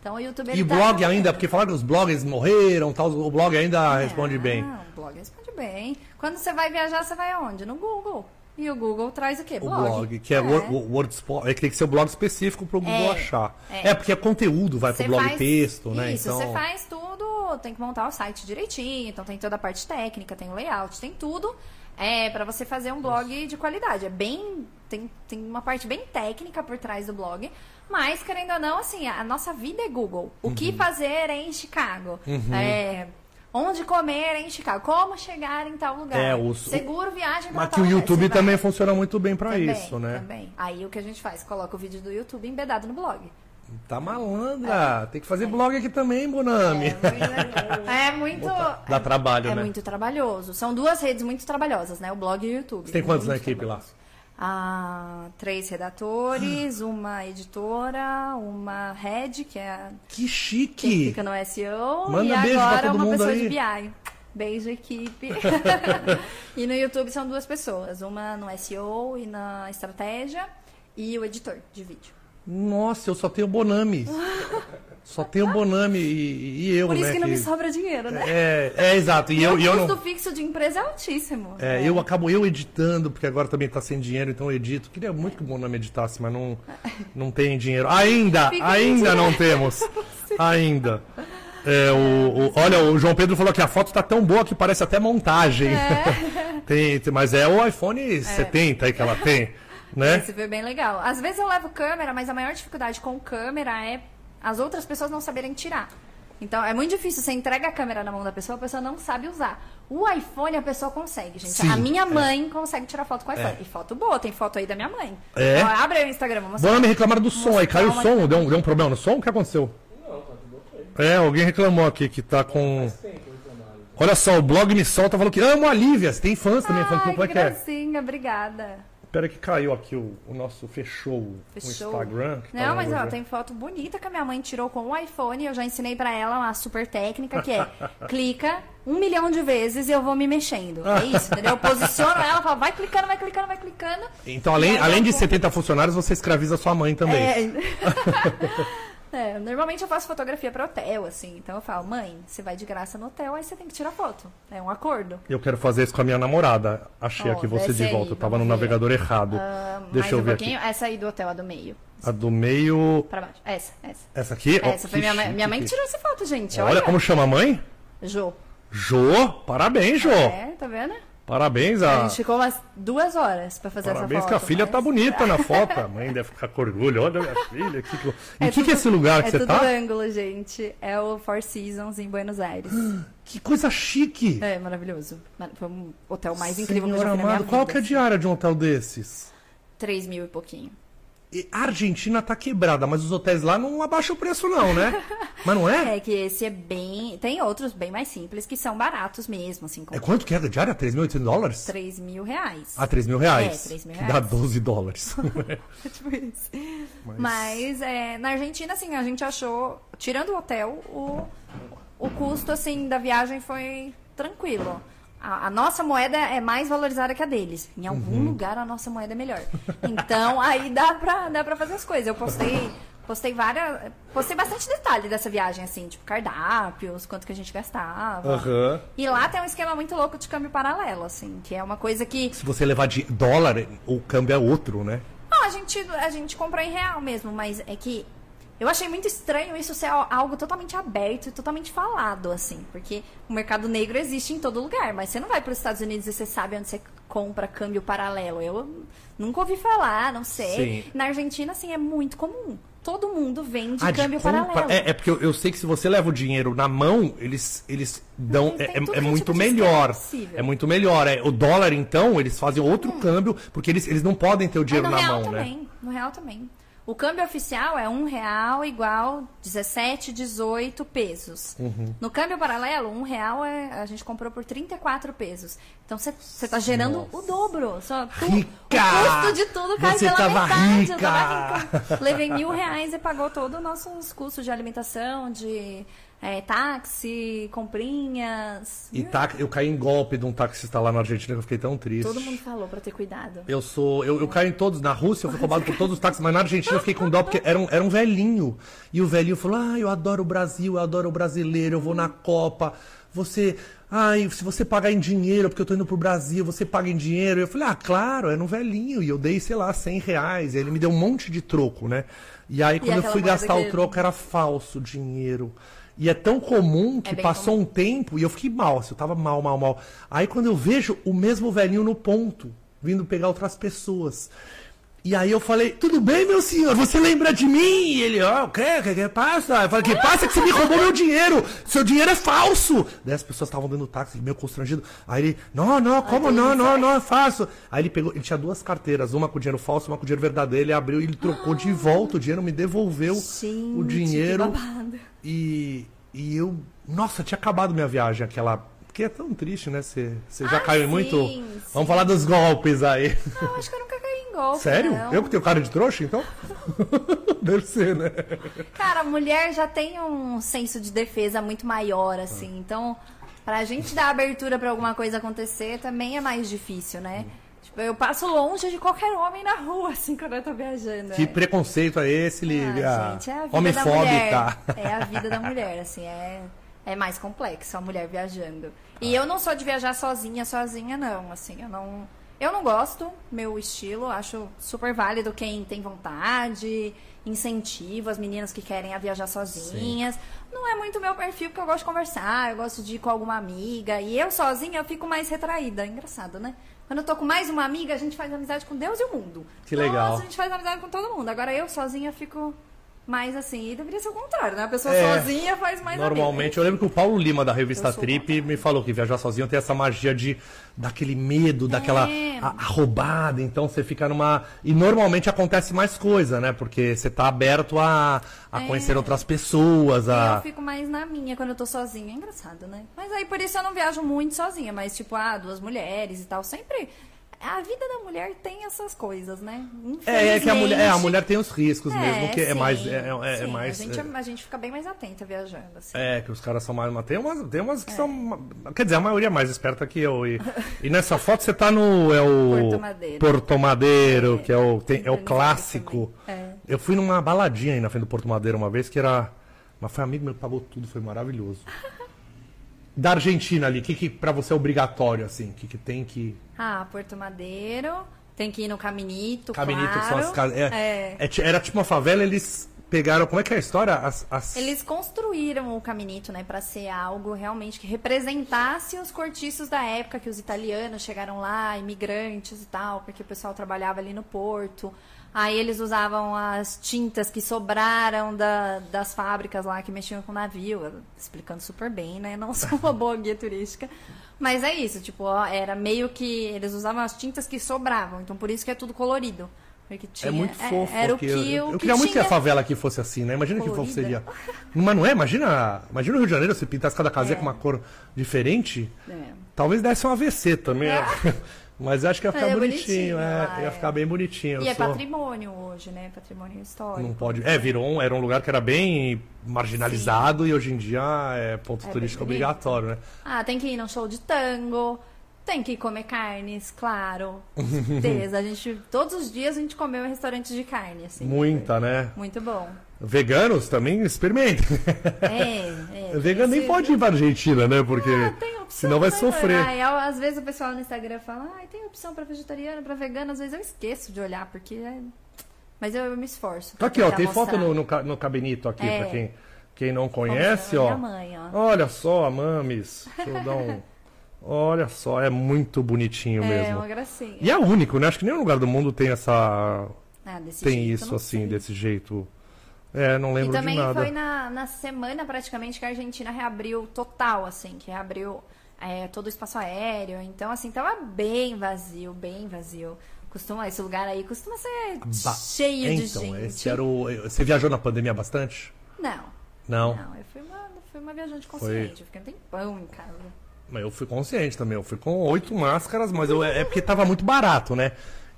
Então o YouTube E o tá- blog ainda, porque falaram que os bloggers morreram, tal, o blog ainda responde bem. Ah, o blog responde bem. Quando você vai viajar, você vai aonde? No Google. E o Google traz o quê? O blog, que é, Word, WordSpot, é que tem que ser o blog específico pro Google É, achar. É. é. porque é conteúdo, vai Você pro blog faz- texto, né? Isso, então, você faz tudo, tem que montar o site direitinho, então tem toda a parte técnica, tem o layout, tem tudo. É para você fazer um blog de qualidade. É bem. Tem, tem uma parte bem técnica por trás do blog. Mas, querendo ou não, assim, a nossa vida é Google. O Uhum. que fazer em Chicago? É, onde comer em Chicago? Como chegar em tal lugar? É, o- Seguro viagem pra Mas que o. YouTube vai- também funciona muito bem pra Também, isso, né? Também. Aí o que a gente faz? Coloca o vídeo do YouTube embedado no blog. Tá malandra. Tem que fazer blog aqui também, Bonami. É muito. Dá trabalho, é né? muito trabalhoso. São duas redes muito trabalhosas, né? O blog e o YouTube. Você tem quantos na equipe lá? Ah, três redatores, uma editora, uma head, que é a Que que chique! fica no SEO, Manda e beijo pra agora todo uma mundo pessoa aí. de BI. Beijo, equipe. e no YouTube são duas pessoas, uma no SEO e na estratégia, e o editor de vídeo. Nossa, eu só tenho Bonami. Só tenho Bonami e, e eu, Por isso né? que não me que- sobra dinheiro, né? É, é exato. E eu, o eu custo não. fixo de empresa é altíssimo. É, eu acabo eu editando, porque agora também tá sem dinheiro, então eu edito. Queria muito que o Bonami editasse, mas não, não tem dinheiro. Ainda, Fica ainda não temos. Ainda. É, o, o- olha, o João Pedro falou que a foto tá tão boa que parece até montagem. Tem, tem- mas é o iPhone 70 aí que ela tem, né? Esse foi bem legal. Às vezes eu levo câmera, mas a maior dificuldade com câmera é as outras pessoas não saberem tirar. Então é muito difícil. Você entrega a câmera na mão da pessoa, a pessoa não sabe usar. O iPhone a pessoa consegue, gente. Sim, a minha é. consegue consegue tirar foto com o iPhone. É. E foto boa, tem foto aí da minha mãe. É? Ó, abre aí o Instagram, vamos mostrar. Bonami reclamaram do som aí. Caiu o som? Deu um, deu um problema no som? O que aconteceu? Não, tá tudo ok. É, alguém reclamou aqui que tá com. Olha só, o blog me solta falou que amo a Lívia. Você tem fãs também, fã Ai, como é que que é? gracinha, obrigada. Pera que caiu aqui o, o nosso fechou, o Fechou. Instagram. que Não, tava mas ó, tem foto bonita que a minha mãe tirou com o iPhone. Eu já ensinei pra ela uma super técnica que é clica um milhão de vezes e eu vou me mexendo. É isso, entendeu? Eu posiciono ela, falo, vai clicando, vai clicando, vai clicando. Então, além, E além de vou- 70 funcionários, você escraviza sua mãe também. É. É, normalmente eu faço fotografia para hotel, assim. Então eu falo, mãe, você vai de graça no hotel, aí você tem que tirar foto. É um acordo. Eu quero fazer isso com a minha namorada. Achei Ó, aqui você de aí, volta. Eu tava no ver. navegador errado. Ah, Deixa eu um ver pouquinho. aqui. Essa aí do hotel, a do meio. A do meio. Pra baixo. Essa, essa. Essa aqui? Essa foi que minha. Minha mãe que tirou essa foto, gente. Olha, Olha como chama a mãe? Jô. Jô. Parabéns, Jô. É, tá vendo? Parabéns A a. gente ficou umas duas horas pra fazer Parabéns essa que foto. a filha mas- tá bonita na foto. A mãe deve ficar com orgulho. Olha minha filha. Que... que- Em É que, que é tudo- esse lugar que é você tudo tá? ângulo, gente. É o Four Seasons em Buenos Aires. Que coisa chique. é maravilhoso. Foi um hotel mais incrível que eu Senhor já fui na minha amado, qual vida. que é a diária de um hotel desses? 3 mil e pouquinho. A Argentina tá quebrada, mas os hotéis lá não abaixam o preço, não, né? Mas não é? É que esse é bem. Tem outros bem mais simples que são baratos mesmo, assim, com É quanto que é a diária? 3.800 dólares? 3 mil reais. Ah, 3 mil reais. É, 3 mil Que reais. dá 12 dólares. É tipo isso. Mas, é, na Argentina, assim, a gente achou, tirando o hotel, o, o custo, assim, da viagem foi tranquilo. A, a nossa moeda é mais valorizada que a deles. Em algum Uhum. lugar a nossa moeda é melhor. Então, aí dá pra, dá pra fazer as coisas. Eu postei, postei várias. Postei bastante detalhe dessa viagem, assim, tipo cardápios, quanto que a gente gastava. Aham. E lá tem um esquema muito louco de câmbio paralelo, assim, que é uma coisa que Se você levar de dólar, o câmbio é outro, né? Não, a gente, a gente comprou em real mesmo, mas é que eu achei muito estranho isso ser al- algo totalmente aberto e totalmente falado, assim. Porque o mercado negro existe em todo lugar, mas você não vai para os Estados Unidos e você sabe onde você compra câmbio paralelo. Eu nunca ouvi falar, não sei. Sim. Na Argentina, assim, é muito comum. Todo mundo vende Ah, câmbio paralelo. É, é porque eu, eu sei que se você leva o dinheiro na mão, eles, eles dão. É, tudo é que é muito melhor. É muito melhor. É, o dólar, então, eles fazem outro câmbio, porque eles, eles não podem ter o É, dinheiro no na mão, né? também. No real também. O câmbio oficial é um real igual 17, 18 pesos. Uhum. No câmbio paralelo, um real é, a gente comprou por 34 pesos. Então você tá gerando o dobro. Só tu- Rica! O custo de tudo cai Você pela tava metade. Eu rica! tava rica. Levei mil reais e pagou todos os nossos custos de alimentação, de é, táxi, comprinhas. E tá, eu caí em golpe de um taxista lá na Argentina que eu fiquei tão triste. Todo mundo falou pra ter cuidado. Eu sou. Eu, eu caio em todos. Na Rússia eu fui roubado por todos os táxis, mas na Argentina eu fiquei com dó porque era um, era um velhinho. E o velhinho falou: Ah, eu adoro o Brasil, eu adoro o brasileiro, eu vou na Copa. Você. Ai, se você pagar em dinheiro, porque eu tô indo pro Brasil, você paga em dinheiro. Eu falei, ah, claro, é no velhinho. E eu dei, sei lá, 100 reais. E ele me deu um monte de troco, né? E aí, quando eu aquela fui gastar que- o troco, era falso dinheiro. E é tão comum que É passou um tempo e eu fiquei mal, assim, eu tava mal, mal, mal. Aí quando eu vejo o mesmo velhinho no ponto, vindo pegar outras pessoas. E aí eu falei, tudo bem, meu senhor, você lembra de mim? E ele, ó, o quê? O que, que passa? Eu falei, que passa que você me roubou meu dinheiro? Seu dinheiro é falso! Daí as pessoas estavam dando táxi, meio constrangido. Aí ele, não, não, como tem não, não, não, é falso. Aí ele pegou, ele tinha duas carteiras, uma com dinheiro falso, uma com dinheiro verdadeiro. Ele abriu e ele trocou de volta o dinheiro, me devolveu o Gente, dinheiro. que babado. E, e eu, nossa, tinha acabado minha viagem, aquela. Porque é tão triste, né? Você já Ah, caiu sim, muito. sim. Vamos falar dos golpes aí. Não, acho que eu nunca Sério? não. Eu que tenho cara de trouxa, então? Deve ser, né? Cara, a mulher já tem um senso de defesa muito maior, Ah. assim. Então, pra gente dar abertura pra alguma coisa acontecer também é mais difícil, né? Tipo, eu passo longe de qualquer homem na rua, assim, quando eu tô viajando. Que é. preconceito é esse, Ah, Lívia? gente, é a vida da Homofóbica. mulher. É a vida da mulher, assim, é, é mais complexo a mulher viajando. E eu não sou de viajar sozinha, sozinha não, assim, eu não... Eu não gosto, meu estilo, acho super válido quem tem vontade, incentivo as meninas que querem a viajar sozinhas. Não é muito meu perfil, porque eu gosto de conversar, eu gosto de ir com alguma amiga. E eu sozinha eu fico mais retraída. Engraçado, né? Quando eu tô com mais uma amiga, a gente faz amizade com Deus e o mundo. Que legal. Nossa, a gente faz amizade com todo mundo. Agora eu sozinha fico mais assim. Deveria ser o contrário, né? A pessoa É, sozinha faz mais Normalmente, eu lembro que o Paulo Lima da revista Trip me falou que viajar sozinho tem essa magia de daquele medo, daquela É. a, a roubada, então você fica numa e normalmente acontece mais coisa, né? Porque você tá aberto a, a É. conhecer outras pessoas, a Eu fico mais na minha quando eu tô sozinha. É engraçado, né? Mas aí por isso eu não viajo muito sozinha. Mas, tipo, ah, duas mulheres e tal. Sempre. A vida da mulher tem essas coisas, né? É, é que a mulher, é, a mulher tem os riscos mesmo, que é sim, mais. É, é- é sim. mais A gente, é, a gente fica bem mais atenta viajando, assim. é, que os caras são mais. Tem umas, tem umas É. que são. Quer dizer, a maioria é mais esperta que eu. E, e nessa foto você tá no. É o. Porto Madeiro. Porto Madeiro, É, que é o, tem- é o clássico. É. Eu fui numa baladinha aí na frente do Porto Madeiro uma vez que era. Mas foi um amigo meu que pagou tudo, foi maravilhoso. Da Argentina ali, o que, que pra você é obrigatório, assim? O que, que tem que. Ah, Porto Madeiro. Tem que ir no Caminito, Caminito, que claro. são as casas. É, É. é era tipo uma favela, eles pegaram. Como é que é a história? As, as- Eles construíram o Caminito, né, para ser algo realmente que representasse os cortiços da época que os italianos chegaram lá, imigrantes e tal, porque o pessoal trabalhava ali no porto. Aí eles usavam as tintas que sobraram da- das fábricas lá que mexiam com navio, explicando super bem, né? Não sou uma boa guia turística. Mas é isso, tipo, ó, era meio que eles usavam as tintas que sobravam, então por isso que é tudo colorido. Porque É tinha, muito fofo. Era o que, eu, eu que queria muito que a favela aqui fosse assim, né? Imagina que fosse Colorida. seria. Mas não é? Imagina, imagina o Rio de Janeiro, se pintasse cada casinha É. com uma cor diferente. É. Talvez desse um AVC também. né? Mas acho que ia ficar É bonitinho, bonitinho, é, ia é. ficar bem bonitinho. E é sou- patrimônio hoje, né? Patrimônio histórico. Não pode. É, virou um, era um lugar que era bem marginalizado e hoje em dia é ponto É turístico obrigatório, né? Ah, tem que ir num show de tango, tem que comer carnes, claro. Com certeza. a gente, todos os dias a gente comeu em restaurantes de carne, assim. Muita, né? Muito bom. Veganos também experimentem. É, é. Vegano nem pode ir pra Argentina, né? Porque Ah, tem opção, senão vai sofrer. Ai, eu- às vezes o pessoal no Instagram fala, ai, tem opção pra vegetariano, pra vegano. Às vezes eu esqueço de olhar, porque é... Mas eu, eu me esforço. Tá aqui, ó, tem mostrar. foto no, no, no cabinito aqui, É. pra quem, quem não conhece, Olha ó. a mãe, ó. Olha só, a Mames. Deixa eu dar um. Olha só, é muito bonitinho É, mesmo. uma gracinha. E é único, né? Acho que nenhum lugar do mundo tem essa. Ah, tem jeito, isso assim, sei. desse jeito. É, não E lembro de também nada. foi na, na semana praticamente que a Argentina reabriu total, assim, que reabriu é, todo o espaço aéreo. Então, assim, tava bem vazio, bem vazio. Costuma, esse lugar aí costuma ser Ba- cheio de então, gente. esse era o. Você viajou na pandemia bastante? Não, Não. não, eu fui uma, fui uma viajante consciente, eu fiquei um tempão em casa. Mas eu fui consciente também. Eu fui com oito máscaras, mas eu, é porque tava muito barato, né?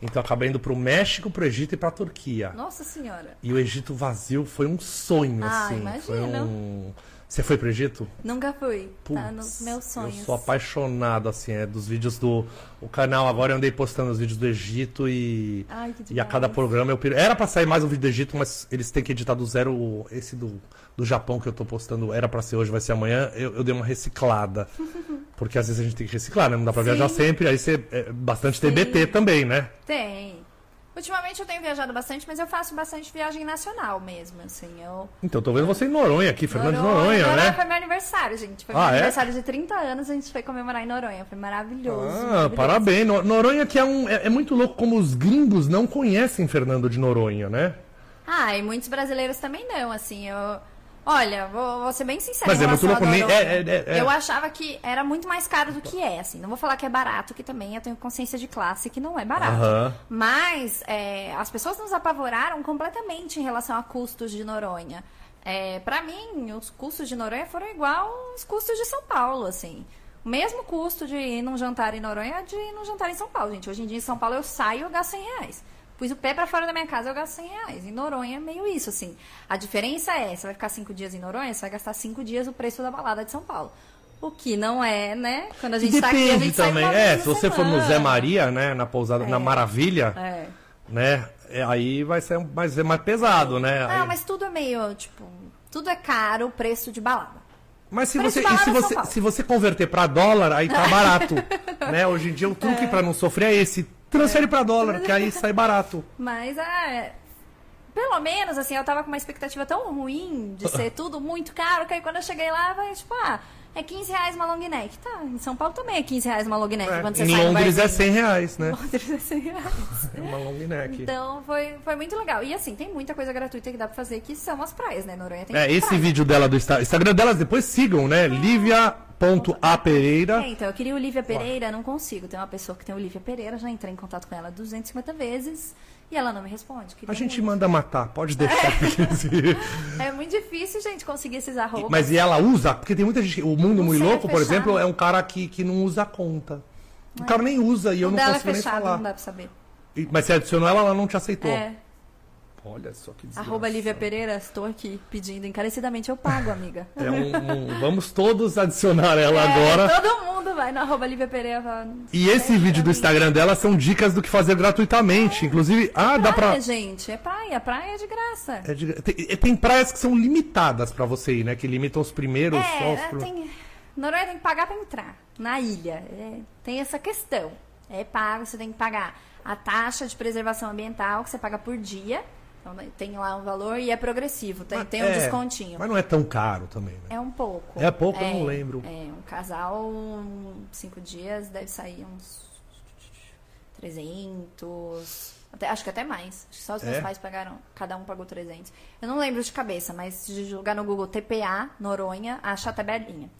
Então eu acabei indo pro México, pro Egito e pra Turquia. Nossa senhora. E o Egito vazio foi um sonho, Ah, assim. imagino. Foi um... Você foi pro Egito? Nunca fui. tá Putz, nos meus sonhos. Eu sou apaixonado, assim, é, dos vídeos do. O canal agora eu andei postando os vídeos do Egito e. Ai, que E a cada programa eu. Era pra sair mais um vídeo do Egito, mas eles têm que editar do zero. Esse do, do Japão que eu tô postando era pra ser hoje, vai ser amanhã. Eu, eu dei uma reciclada. Porque às vezes a gente tem que reciclar, né? Não dá pra Sim. viajar sempre. Aí você. É, bastante Sim. TBT também, né? Tem. Ultimamente eu tenho viajado bastante, mas eu faço bastante viagem nacional mesmo, assim. Eu... Então tô vendo você em Noronha aqui, Fernando de Noronha, né? foi meu aniversário, gente. Foi Ah, meu é? aniversário de 30 anos, a gente foi comemorar em Noronha. Foi maravilhoso. Ah, maravilhoso. parabéns. No- Noronha que é um. É, é muito louco como os gringos não conhecem Fernando de Noronha, né? Ah, e muitos brasileiros também não, assim, eu... Olha, vou, vou ser bem sincera Mas é muito louco, nem- Noronha. é- é- é- Eu achava que era muito mais caro do que é, assim. Não vou falar que é barato, que também eu tenho consciência de classe que não é barato. Aham. Mas é, as pessoas nos apavoraram completamente em relação a custos de Noronha. É, para mim, os custos de Noronha foram igual aos custos de São Paulo, assim. O mesmo custo de ir num jantar em Noronha é de ir num jantar em São Paulo, gente. Hoje em dia em São Paulo eu saio e eu gasto 100 reais. Pus o pé pra fora da minha casa, eu gasto 100 reais. Em Noronha é meio isso, assim. A diferença é, você vai ficar cinco dias em Noronha, você vai gastar cinco dias o preço da balada de São Paulo. O que não é, né? Quando a gente tá aqui, a Depende gente também. É, se você for no semana. Zé Maria, né? Na pousada, na Maravilha, É. né? é, aí vai ser vai ser mais pesado, né? Aí- Não, mas tudo é meio, tipo, tudo é caro o preço de balada. Mas se Preço você, e se São você, se você converter pra dólar, aí tá barato. né? Hoje em dia o truque pra não sofrer é esse. Transfere pra dólar, que aí sai barato. Mas é. Pelo menos, assim, eu tava com uma expectativa tão ruim de ser tudo muito caro, que aí quando eu cheguei lá, vai, tipo, ah, é 15 reais uma long neck. Tá, em São Paulo também é 15 reais uma long neck. É, quando você em sai no Londres é barzinho. 100 reais, né? Londres é 100 reais. É uma long neck. Então foi, foi muito legal. E assim, tem muita coisa gratuita que dá pra fazer, que são as praias, né? Noronha tem É, esse praia. vídeo dela do Insta- Instagram delas, depois sigam, né? Livia.apereira. É, então, eu queria o Lívia Pereira, não consigo. Tem uma pessoa que tem o Lívia Pereira, já entrei em contato com ela 250 vezes e ela não me responde. A gente muito. manda matar, pode deixar. É muito difícil, gente, conseguir esses arrobas. Mas e ela usa? Porque tem muita gente. O Mundo Não Muito sei, é Louco, por exemplo, é um cara que, que não usa a conta. O cara nem usa e eu não é consigo nem fechado, falar. não dá pra saber. Mas você adicionou ela, ela não te aceitou. É, Olha só que desgraça. arroba Lívia Pereira, estou aqui pedindo encarecidamente, eu pago, amiga. É um- um- vamos todos adicionar ela É, agora. Todo mundo vai no arroba Lívia Pereira. fala, E esse "É, vídeo do pra mim." Instagram dela são dicas do que fazer gratuitamente. Inclusive, ah, dá pra. Praia, gente, é praia, praia é de graça. É de- tem, tem praias que são limitadas pra você ir, né? Que limitam os primeiros só É, os prim- tem... Noronha tem que pagar pra entrar na ilha. É, tem essa questão. É pago, você tem que pagar a taxa de preservação ambiental que você paga por dia. Então né, tem lá um valor e é progressivo, tem, tem um É, descontinho. Mas não é tão caro também, né? É um pouco. É pouco? Eu não lembro. É, um casal, cinco dias, deve sair uns 300. Até, acho que até mais. Acho que só os meus É? pais pagaram, cada um pagou 300. Eu não lembro de cabeça, mas de jogar no Google TPA, Noronha, acha a tabelinha.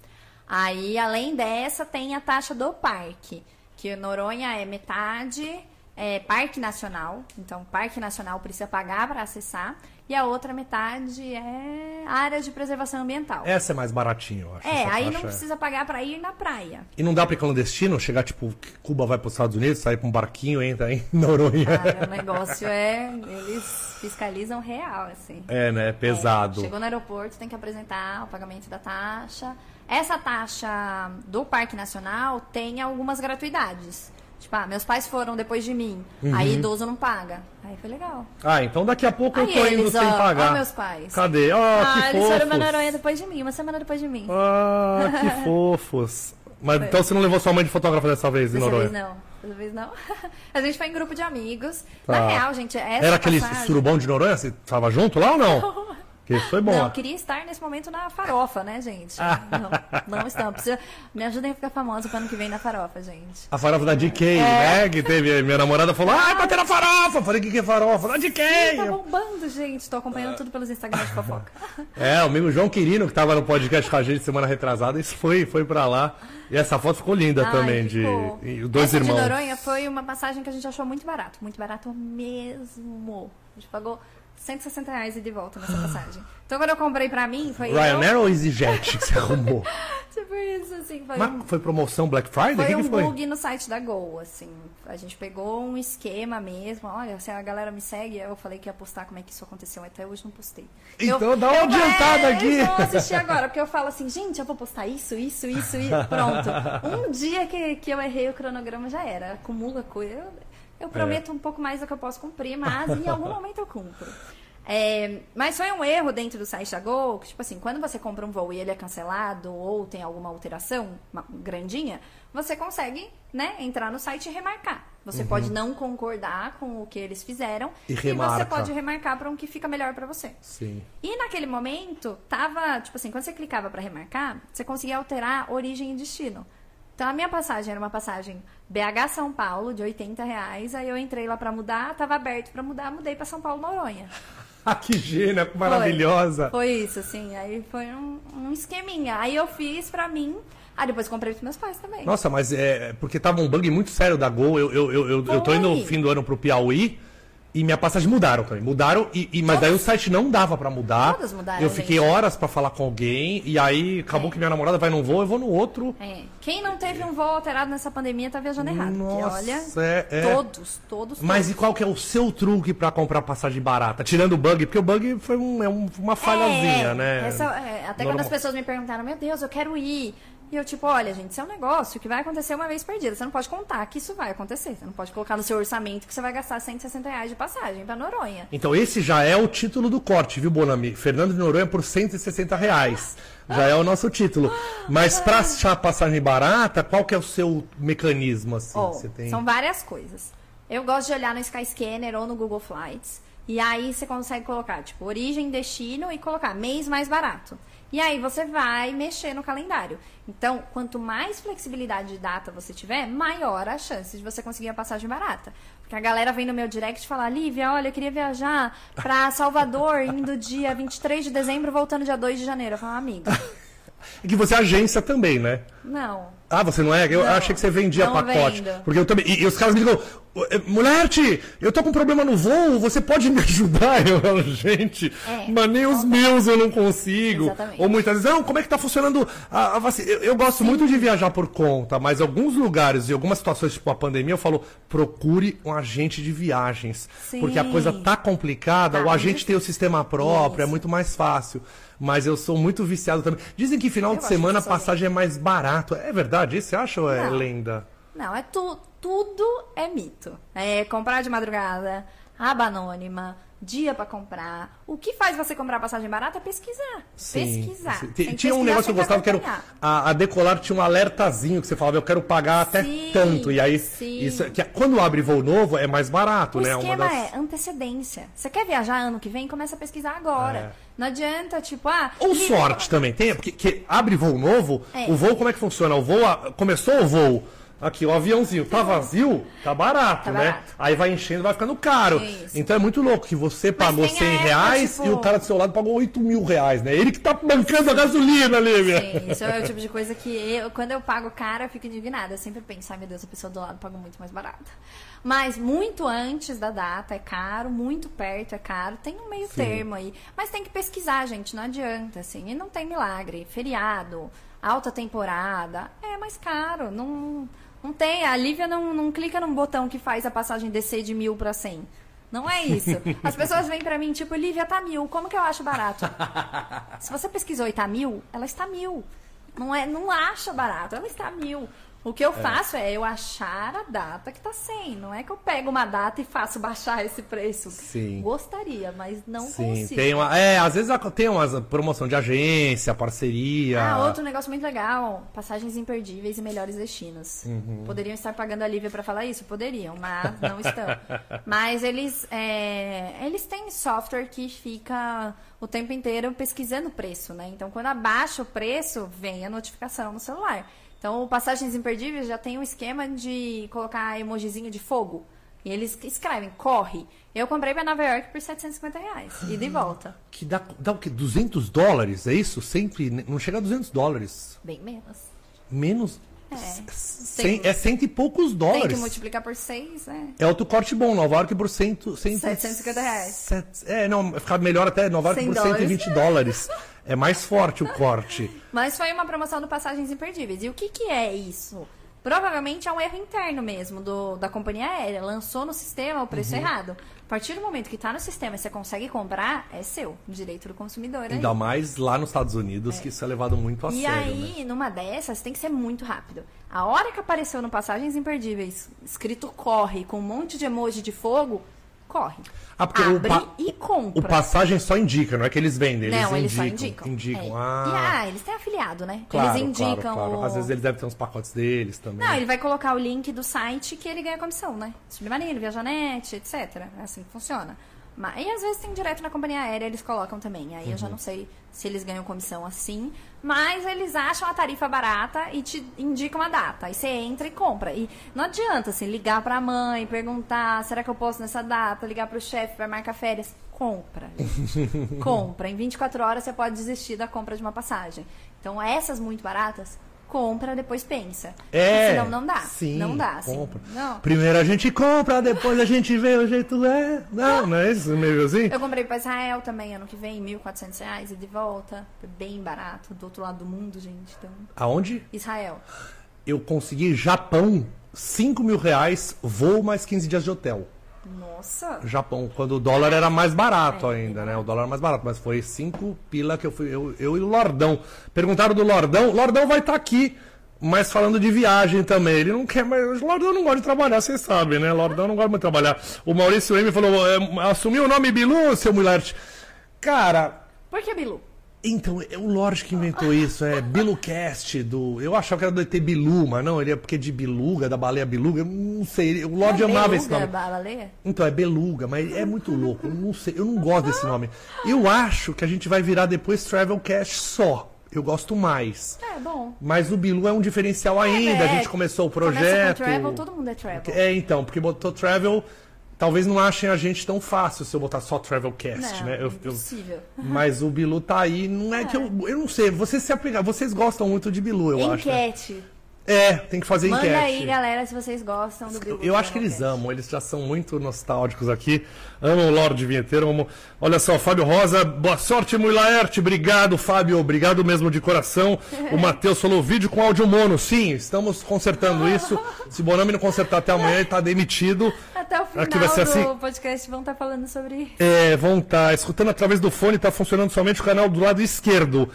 Aí, além dessa, tem a taxa do parque, que Noronha é metade é, Parque Nacional, então Parque Nacional precisa pagar para acessar, e a outra metade é área de preservação ambiental. Essa é mais baratinho, eu acho. É, aí não é. precisa pagar pra ir na praia. E não dá pra ir clandestino? Chegar, tipo, Cuba vai pros Estados Unidos, sair pra um barquinho, entra em Noronha. Cara, o negócio é. Eles fiscalizam real, assim. É, né? Pesado. Chegou no aeroporto, tem que apresentar o pagamento da taxa. Essa taxa do Parque Nacional tem algumas gratuidades. Tipo, ah, meus pais foram depois de mim. Uhum. Aí idoso não paga. Aí foi legal. Ah, então daqui a pouco eu Aí tô indo eles, sem ó, pagar. ó meus pais. Cadê? Ó, ah, que eles foram fofos. Noronha depois de mim, uma semana depois de mim. Ah, que fofos. Mas então você não levou sua mãe de fotógrafa dessa vez em Dessa Noronha? vez não. Dessa vez não. A gente foi em grupo de amigos. Tá. Na real, gente, essa Era aquele passagem... surubão de Noronha? Você tava junto lá ou não? Que foi bom. Não, eu queria estar nesse momento na farofa, né, gente? Não, não estamos. Precisa- Me ajudem a ficar famosa pro ano que vem na farofa, gente. A farofa da DK, É. né? Que teve. Minha namorada falou, ah, tá tendo farofa. Falei, o que, que é farofa? Da DK. Tá bombando, gente. Tô acompanhando tudo pelos Instagrams de fofoca. É, o amigo João Quirino, que tava no podcast com a gente semana retrasada, isso foi, foi pra lá. E essa foto ficou linda Ai, também, ficou. de e os dois Essa irmãos. de Noronha foi uma passagem que a gente achou muito barato. Muito barato mesmo. A gente pagou 160 reais e de volta nessa passagem. Então, quando eu comprei pra mim, foi eu... Ryanair ou EasyJet que você arrumou? tipo isso, assim. Foi um, Mas foi promoção Black Friday? Foi que, um que foi? bug no site da Gol, assim. A gente pegou um esquema mesmo. Olha, se a galera me segue, eu falei que ia postar como é que isso aconteceu. Até hoje não postei. Então Eu- dá uma eu- adiantada é, aqui. Eu vou assistir agora, porque eu falo assim, gente, eu vou postar isso, isso, isso, e pronto. Um dia que, que eu errei o cronograma já era. Acumula coisa. Eu, eu prometo É. um pouco mais do que eu posso cumprir, mas em algum momento eu cumpro. É, mas foi um erro dentro do site da Gol, que, tipo assim, quando você compra um voo e ele é cancelado ou tem alguma alteração grandinha, você consegue, né, entrar no site e remarcar. Você pode não concordar com o que eles fizeram Uhum. E e, você pode remarcar para um que fica melhor para você. Sim. E naquele momento, tava, tipo assim, quando você clicava para remarcar, você conseguia alterar origem e destino. Então a minha passagem era uma passagem BH São Paulo de 80 reais, aí eu entrei lá para mudar, tava aberto para mudar, mudei para São Paulo Noronha. Ah, que gênia, maravilhosa. Foi isso, assim, aí foi um, um esqueminha. Aí eu fiz pra mim, aí depois comprei pros meus pais também. Nossa, mas é porque tava um bug muito sério da Gol. Eu, eu, eu, eu, eu tô indo no Foi. fim do ano pro Piauí e minha passagem mudaram também. Mudaram, e, e- mas daí o site não dava pra mudar. Todas mudaram, Eu fiquei gente. horas pra falar com alguém e aí acabou que minha namorada vai num voo, eu vou no outro. É. Quem não teve um voo alterado nessa pandemia tá viajando errado. porque Nossa, olha, é- é. todos, todos, Mas todos. e qual que é o seu truque pra comprar passagem barata? Tirando o bug, porque o bug foi um- é um- uma falhazinha, É, né? essa- é, até Normal. quando as pessoas me perguntaram, meu Deus, eu quero ir. E eu, tipo, olha, gente, isso é um negócio que vai acontecer uma vez perdida. Você não pode contar que isso vai acontecer. Você não pode colocar no seu orçamento que você vai gastar 160 reais de passagem pra Noronha. Então esse já é o título do corte, viu, Bonami? Fernando de Noronha por 160 reais. Já é o nosso título. Mas pra achar passagem barata, qual que é o seu mecanismo, assim? Ó, Você tem... São várias coisas. Eu gosto de olhar no Skyscanner ou no Google Flights. E aí você consegue colocar, tipo, origem, destino e colocar mês mais barato. E aí você vai mexer no calendário. Então, quanto mais flexibilidade de data você tiver, maior a chance de você conseguir a passagem barata. Porque a galera vem no meu direct e fala, Lívia, olha, eu queria viajar pra Salvador indo dia 23 de dezembro, voltando dia 2 de janeiro. Eu falo, amigo, É que você é agência também, né? não. Ah, você não é? Eu Não, achei que você vendia pacote. vendo. Porque eu também. E, e os caras me ligam, Mulher, eu tô com um problema no voo, você pode me ajudar? Eu falo, gente, É, mas nem os meus eu não consigo. Exatamente. Ou muitas vezes, não, como é que tá funcionando a, a vacina? Eu, eu gosto muito de viajar por conta, mas alguns lugares e algumas situações, tipo a pandemia, eu falo, procure um agente de viagens. Sim. Porque a coisa tá complicada, Tá, o agente tem o sistema próprio, é Isso. muito mais fácil. Mas eu sou muito viciado também. Dizem que final Eu de semana a passagem é mais barato. É verdade? Isso você acha ou é Não. lenda? Não, é tu, tudo é mito. É comprar de madrugada, aba anônima, dia pra comprar. O que faz você comprar passagem barata é pesquisar. pesquisar. sim. Ti- que Tinha um pesquisar negócio que eu gostava que era a, a Decolar tinha um alertazinho que você falava, eu quero pagar até Sim, tanto. E aí, sim. isso, que, quando abre voo novo, é mais barato, O né? esquema é antecedência. Você quer viajar ano que vem? Começa a pesquisar agora. É. Não adianta, tipo, ah. Ou sorte também, tem, porque que abre voo novo, É. o voo como é que funciona? O voo, começou o voo, aqui, o aviãozinho tá vazio, tá barato, Tá né? barato. Aí vai enchendo, vai ficando caro. Isso. Então é muito louco que você pagou tem a 100 época, reais tipo- e o cara do seu lado pagou 8 mil reais, né? Ele que tá bancando a gasolina, Lívia. Sim, isso é o tipo de coisa que eu, quando eu pago caro, eu fico indignada. Eu sempre penso, ai meu Deus, a pessoa do lado pagou muito mais barato. Mas muito antes da data é caro, muito perto é caro, tem um meio termo aí. Mas tem que pesquisar, gente, não adianta, assim. E não tem milagre. Feriado, alta temporada, é mais caro. Não, não tem. A Lívia não, não clica num botão que faz a passagem descer de mil pra cem. Não é isso. As pessoas vêm pra mim, tipo, Lívia tá mil, como que eu acho barato? Se você pesquisou e tá mil, ela está mil. Não, é, não acha barato, ela está mil. O que eu faço é eu achar a data que tá 100. Não é que eu pego uma data e faço baixar esse preço. Sim. Gostaria, mas não Sim, consigo. tem uma. É, às vezes tem uma promoção de agência, parceria. Ah, outro negócio muito legal. Passagens imperdíveis e melhores destinos. Uhum. Poderiam estar pagando a Lívia pra falar isso? Poderiam, mas não estão. mas eles, é, eles têm software que fica o tempo inteiro pesquisando o preço, né? Então, quando abaixa o preço, vem a notificação no celular. Então, o Passagens Imperdíveis já tem um esquema de colocar emojizinho de fogo. E eles escrevem, corre. Eu comprei pra Nova York por 750 reais. E de volta. Que dá, dá o quê? 200 dólares? É isso? Sempre. Não chega a 200 dólares. Bem menos. Menos. É. Cem- Tem- é cento e poucos Tem dólares. que multiplicar por 6, né? É outro corte bom, Nova York por cento, cento, 750 reais. Set- é, não, ficar melhor até Nova York 100 por 120 dólares. É mais forte o corte. Mas foi uma promoção do Passagens Imperdíveis. E o que, que é isso? Provavelmente é um erro interno mesmo do, da companhia aérea. Lançou no sistema o preço errado. A partir do momento que está no sistema e você consegue comprar, é seu. Direito do consumidor. aí. Ainda mais lá nos Estados Unidos, que isso é levado muito a E sério. aí, né? numa dessas, tem que ser muito rápido. A hora que apareceu no Passagens Imperdíveis, escrito corre, com um monte de emoji de fogo, corre. Ah, porque o Abre pa- e compra. O passagem só indica, não é que eles vendem, eles Não, eles indicam. só indicam. indicam. É. Ah, E, ah, eles têm afiliado, né? claro, eles indicam claro, claro. o... Às vezes eles devem ter uns pacotes deles também. Não, ele vai colocar o link do site que ele ganha comissão, né? Submarino, Viajanete, etc. É assim que funciona. Mas, e às vezes tem direto na companhia aérea, eles colocam também. Aí eu Uhum. já não sei se eles ganham comissão assim. Mas eles acham a tarifa barata e te indicam a data. Aí você entra e compra. E não adianta, assim, ligar pra mãe, perguntar, será que eu posso nessa data? Ligar pro chefe pra marcar férias. Compra. compra. Em 24 horas você pode desistir da compra de uma passagem. Então essas muito baratas, compra, depois pensa. É. Senão não dá. Sim, não dá, assim. compra. Não. Primeiro a gente compra, depois a gente vê o jeito é. Não, não é isso meio assim? Eu comprei pra Israel também ano que vem, 1.400 reais e de volta. Foi bem barato, do outro lado do mundo, gente. Então, Aonde? Israel. Eu consegui Japão, 5 mil reais, voo mais 15 dias de hotel. Nossa. Japão, quando o dólar era mais barato É, ainda, né? O dólar era mais barato, mas foi 5 pila que eu fui, eu, eu e o Lordão. Perguntaram do Lordão, Lordão vai estar aqui, mas falando de viagem também. Ele não quer, mas o Lordão não gosta de trabalhar, vocês sabem, né? Lordão não gosta muito de trabalhar. O Maurício M falou, é, assumiu o nome Bilu, seu Mulher. Cara, Por que, Bilu? Então, é o Lorde que inventou isso, é BiluCast do. Eu achava que era do ET Bilu, mas não, ele é porque é de Biluga, da baleia Biluga, eu não sei. O Lorde Não é amava esse nome. baleia? Então, é Beluga, mas é muito louco. Eu não sei, eu não gosto desse nome. Eu acho que a gente vai virar depois Travelcast só. Eu gosto mais. É, bom. Mas o Bilu é um diferencial ainda. É, a gente começou o Começa projeto. com travel, todo mundo é travel. É, então, porque botou Travel. Talvez não achem a gente tão fácil se eu botar só Travelcast, Não, né? Eu- eu- impossível. mas o Bilu tá aí, não é, que eu. Eu não sei, vocês se apegar, vocês gostam muito de Bilu, eu acho. né? É, tem que fazer Manda enquete. aí, galera, se vocês gostam do Bilu. Eu acho que eles amam, eles já são muito nostálgicos aqui. Amam o Lorde Vinheteiro. Amam... Olha só, Fábio Rosa, boa sorte, Mui Laerte. Obrigado, Fábio. Obrigado mesmo de coração. O Matheus falou vídeo com áudio mono. Sim, estamos consertando isso. Se o Bonami não consertar até amanhã, ele tá demitido. Até o final Aqui vai ser do assim? podcast vão estar falando sobre É, vão estar escutando através do fone, tá funcionando somente o canal do lado esquerdo.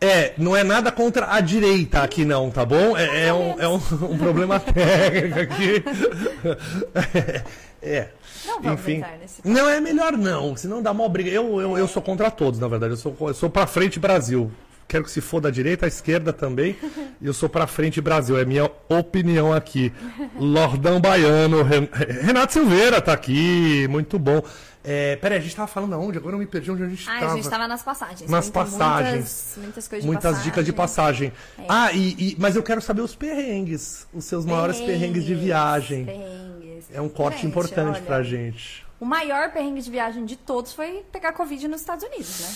É, não é nada contra a direita aqui não, tá bom? É, é um, é um, um problema técnico aqui. É. Não vamos Enfim. nesse Não, é melhor não, senão dá mó briga. Eu, eu, eu sou contra todos, na verdade. Eu sou, eu sou pra frente Brasil. Quero que se for da direita, à esquerda também. E eu sou pra frente Brasil. É minha opinião aqui. Lordão Baiano. Ren- Renato Silveira tá aqui. Muito bom. É, peraí, a gente tava falando aonde? Agora eu me perdi onde a gente Ah, tava. a gente tava nas passagens. Nas Muitas- passagens. Muitas, muitas coisas de Muitas passagem. dicas de passagem. Ah, e, e- mas eu quero saber os perrengues. Os seus maiores perrengues de viagem. Perrengues. É um corte Gente, importante olha, pra gente. O maior perrengue de viagem de todos foi pegar Covid nos Estados Unidos, né?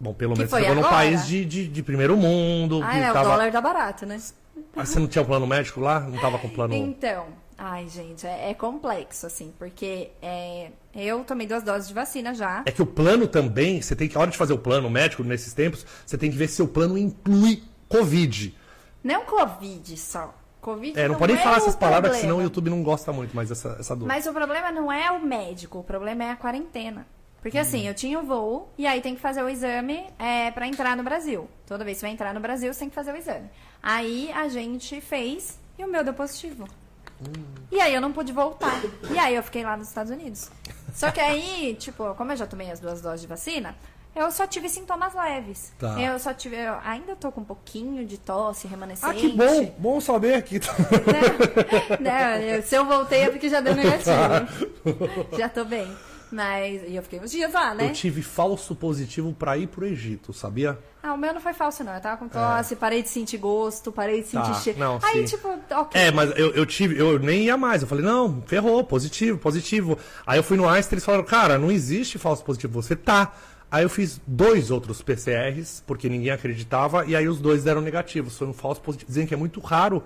Bom, pelo Que menos foi chegou num país de, de, de primeiro mundo. Ah, é, tava... o dólar tá barato, né? Ah, você não tinha um plano médico lá? Não tava com plano. Então, ai, gente, é, é complexo, assim, porque é, eu tomei duas doses de vacina já. É que o plano também, você tem que, a hora de fazer o plano médico nesses tempos, você tem que ver se o plano inclui Covid. Não Covid só. Covid É, não, pode nem é falar essas palavras, problema. senão o YouTube não gosta muito, mas essa, essa dor. Mas o problema não é o médico, o problema é a quarentena. Porque Hum. assim, eu tinha o voo e aí tem que fazer o exame é, para entrar no Brasil. Toda vez que você vai entrar no Brasil, você tem que fazer o exame. Aí a gente fez e o meu deu positivo. Hum. E aí eu não pude voltar. E aí eu fiquei lá nos Estados Unidos. Só que aí, tipo, como eu já tomei as duas doses de vacina, eu só tive sintomas leves. Tá. Eu só tive. Eu ainda tô com um pouquinho de tosse remanescente. Ah, que bom! Bom saber que. Não, eu- se eu voltei é porque já deu negativo. já tô bem. Mas. E eu fiquei uns dias lá, né? Eu tive falso positivo pra ir pro Egito, sabia? Ah, o meu não foi falso, não. Eu tava com tosse, parei de sentir gosto, parei de sentir É. Tá, cheiro. não, Aí, sim. tipo, ok. É, mas eu, eu tive, eu nem ia mais. Eu falei, não, ferrou, positivo, positivo. Aí eu fui no Einstein e eles falaram, cara, não existe falso positivo, você tá. Aí eu fiz dois outros PCRs, porque ninguém acreditava, e aí os dois deram negativos. Foi um falso positivo. Dizem que é muito raro,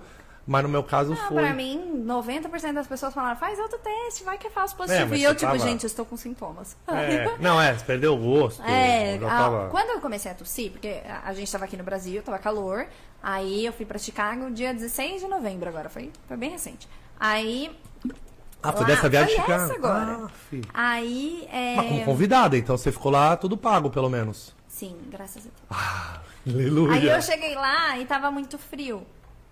Mas no meu caso Não, foi. pra mim, 90% das pessoas falaram, faz outro teste, vai que é falso positivo. mas e eu, tipo, tava- gente, eu estou com sintomas. É, não, é, você perdeu o gosto. É, já a- tava- quando eu comecei a tossir, porque a, gente tava aqui no Brasil, tava calor, aí eu fui pra Chicago dia 16 de novembro agora, foi, foi bem recente. Aí. Ah, foi lá- dessa viagem foi de Chicago? agora. Ah. Aí. É... Mas como convidada, então você ficou lá tudo pago, pelo menos. Sim, graças a Deus. Aleluia. Aí eu cheguei lá e tava muito frio.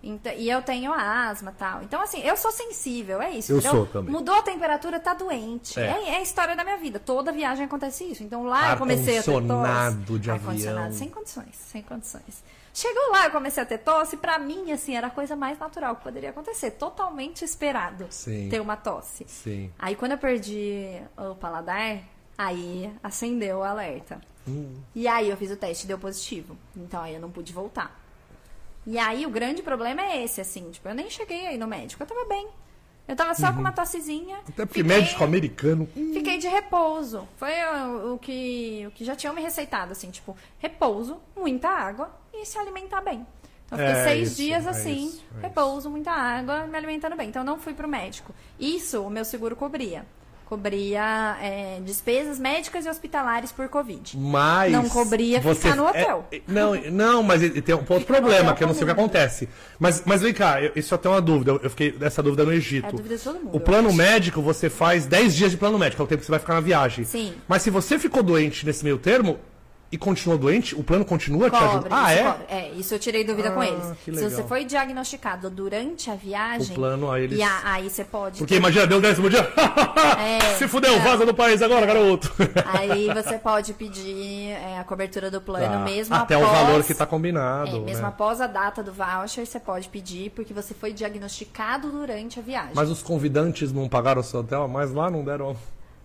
Então, e eu tenho asma e tal. Então, assim, eu sou sensível, é isso. Eu entendeu? sou também. Mudou a temperatura, tá doente. É. É. é a história da minha vida. Toda viagem acontece isso. Então lá eu comecei a ter tosse. De avião. sem condições, sem condições. Chegou lá, eu comecei a ter tosse, pra mim, assim, era a coisa mais natural que poderia acontecer. Totalmente esperado Sim. ter uma tosse. Sim. Aí quando eu perdi o paladar, aí acendeu o alerta. Hum. E aí eu fiz o teste e deu positivo. Então aí eu não pude voltar. E aí o grande problema é esse, assim, tipo, eu nem cheguei aí no médico, eu tava bem. Eu tava só com uma tossezinha. Uhum. Até porque fiquei- médico americano. Fiquei de repouso. Foi o, o que, o que já tinham me receitado, assim, tipo, repouso, muita água e se alimentar bem. Então, eu fiquei É seis isso, dias é assim, isso, é repouso, muita água, me alimentando bem. Então, eu não fui pro médico. Isso o meu seguro cobria. Cobria é, despesas médicas e hospitalares por Covid. Mas. Não cobria ficar no hotel. é- não, não, mas tem um outro problema, que eu não sei o que acontece. Mas, mas vem cá, eu, isso eu tenho uma dúvida. Eu fiquei dessa dúvida no Egito. É a dúvida de todo mundo, O plano médico, você faz 10 dias de plano médico, é o tempo que você vai ficar na viagem. Sim. Mas se você ficou doente nesse meio termo e continuou doente, o plano continua te Cobre, ajudando. Ah, é? cobre. É, isso eu tirei dúvida com Ah, eles. que Se você foi diagnosticado durante a viagem, O plano, aí eles- e a- aí você pode. Porque imagina, deu o décimo dia. É, Se fudeu, é. vaza do país agora, garoto. Aí você pode pedir é, a cobertura do plano Tá. mesmo Até após... o valor que tá combinado. É, mesmo né? após a data do voucher, você pode pedir, porque você foi diagnosticado durante a viagem. Mas os convidantes não pagaram o seu hotel, mas lá não deram.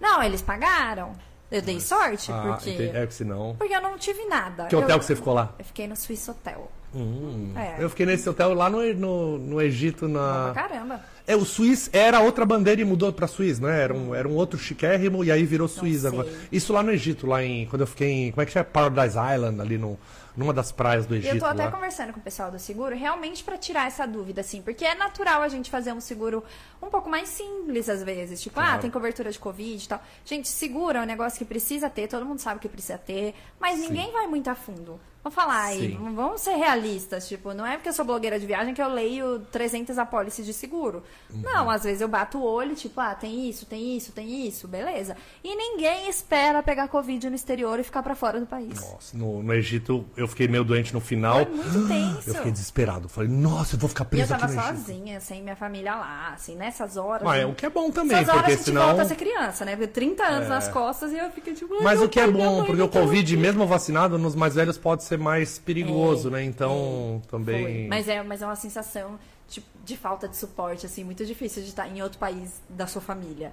Não, eles pagaram. Eu dei sorte, Ah, porque... entendi. é que senão. Porque eu não tive nada. Que hotel eu... que você ficou lá? Eu fiquei no Swiss Hotel. Hum. É. Eu fiquei nesse hotel lá no, no, no Egito, na. caramba. É, o Suíça era outra bandeira e mudou pra Suíça, né? Era um, era um outro chiquérrimo e aí virou Suíça agora. Isso lá no Egito, lá em. Quando eu fiquei em. Como é que chama? Paradise Island, ali no, numa das praias do Egito. eu tô até lá. conversando com o pessoal do seguro, realmente pra tirar essa dúvida, assim, porque é natural a gente fazer um seguro um pouco mais simples às vezes. Tipo, ah, Claro. tem cobertura de Covid e tal. Gente, seguro é um negócio que precisa ter, todo mundo sabe que precisa ter, mas ninguém vai muito a fundo. Vamos falar aí, Sim. vamos ser realistas. Tipo, não é porque eu sou blogueira de viagem que eu leio 300 apólices de seguro. Uhum. Não, às vezes eu bato o olho, tipo, ah, tem isso, tem isso, tem isso, beleza. E ninguém espera pegar Covid no exterior e ficar pra fora do país. Nossa, no, no Egito eu fiquei meio doente no final. Foi muito tenso. Eu fiquei desesperado. Falei, nossa, eu vou ficar eu preso aqui tava no Egito. sozinha, sem minha família lá, assim, nessas horas. Mas é né? o que é bom também, horas porque a gente senão. É. volta a ser criança, né? Porque 30 anos nas costas e eu fiquei tipo... Mas o que é bom, porque o Covid, mesmo vacinado, nos mais velhos pode ser mais perigoso, né? Então, Foi. também. Mas é, mas é uma sensação de, de falta de suporte, assim, muito difícil de estar em outro país da sua família.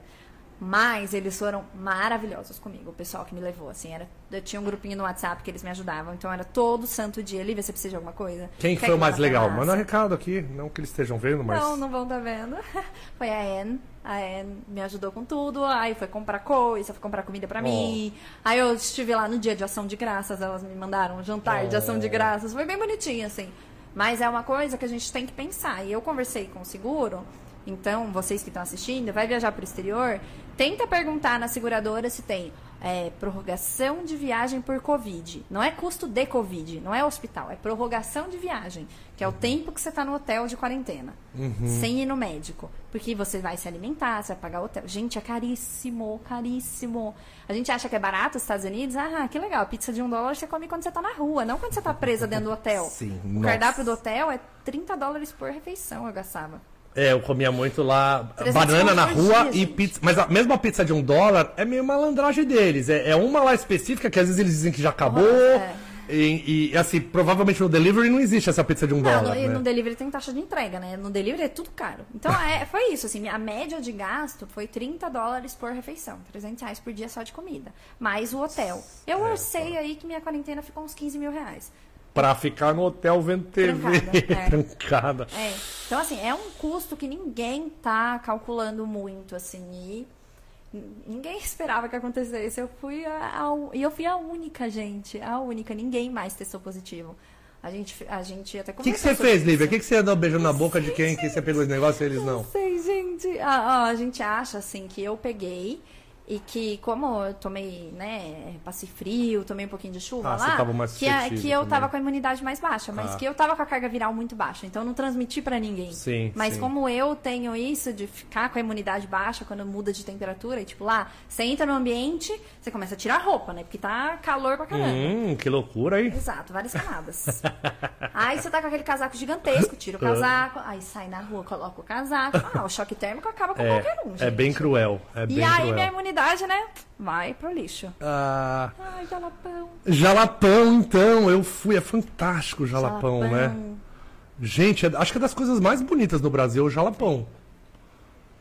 Mas eles foram maravilhosos comigo, o pessoal que me levou, assim, era, eu tinha um grupinho no WhatsApp que eles me ajudavam, então era todo santo dia, Lívia, você precisa de alguma coisa? Quem Quer foi o mais legal? Manda um recado aqui, não que eles estejam vendo, mas. Não, não vão estar vendo. Foi a Anne. A Anne me ajudou com tudo. Aí foi comprar coisa, foi comprar comida pra Oh. mim. Aí eu estive lá no dia de ação de graças, elas me mandaram um jantar de ação de Oh. graças. Foi bem bonitinho, assim. Mas é uma coisa que a gente tem que pensar. E eu conversei com o seguro. Então, vocês que estão assistindo, vai viajar para o exterior, tenta perguntar na seguradora se tem é, prorrogação de viagem por Covid. Não é custo de Covid, não é hospital, é prorrogação de viagem, que é o tempo que você está no hotel de quarentena, sem ir no médico. Porque você vai se alimentar, você vai pagar hotel. Gente, é caríssimo, caríssimo. A gente acha que é barato os Estados Unidos. Ah, que legal, pizza de um dólar você come quando você está na rua, não quando você está presa dentro do hotel. Sim, o nossa. cardápio do hotel é 30 dólares por refeição, eu gastava. É, eu comia muito lá 300 banana na rua e pizza. Mas a mesma pizza de um dólar é meio malandragem deles. É, é uma lá específica que às vezes eles dizem que já acabou. é. E, e, assim, provavelmente no delivery não existe essa pizza de um Não, dólar. no, né? no delivery tem taxa de entrega, né? No delivery é tudo caro. Então, é, foi isso, assim, a média de gasto foi 30 dólares por refeição. 300 reais por dia só de comida. Mais o hotel. Eu É, orcei aí que minha quarentena ficou uns 15 mil reais. Pra ficar no hotel vendo TV. Trancada, é. Trancada. É. Então, assim, é um custo que ninguém tá calculando muito, assim, e ninguém esperava que acontecesse. Eu fui a, a e eu fui a única, gente, a única. Ninguém mais testou positivo. A gente, a gente até O que, que você fez, Lívia? O que, que você andou beijando na boca de quem? Que você pegou esse negócio e eles não? Não sei, gente. Ah, ó, a gente acha, assim, que eu peguei e que, como eu tomei, né, passei frio, tomei um pouquinho de chuva Ah, você lá, tava mais que, a- suscetível que eu tava com a imunidade mais baixa, mas Ah. que eu tava com a carga viral muito baixa, então eu não transmiti pra ninguém. Sim, Mas sim. como eu tenho isso de ficar com a imunidade baixa quando muda de temperatura, e tipo lá, você entra no ambiente, você começa a tirar a roupa, né, porque tá calor pra caramba. Hum, que loucura aí. Exato, várias camadas. aí você tá com aquele casaco gigantesco, tira o casaco, aí sai na rua, coloca o casaco. Ah, o choque térmico acaba com qualquer um, gente. É, é bem cruel. É bem E aí cruel. minha imunidade, né, vai pro lixo. Ah, Ai, jalapão. Jalapão, então, eu fui. É fantástico o jalapão, né? jalapão. Gente, é- acho que é das coisas mais bonitas no Brasil, o jalapão.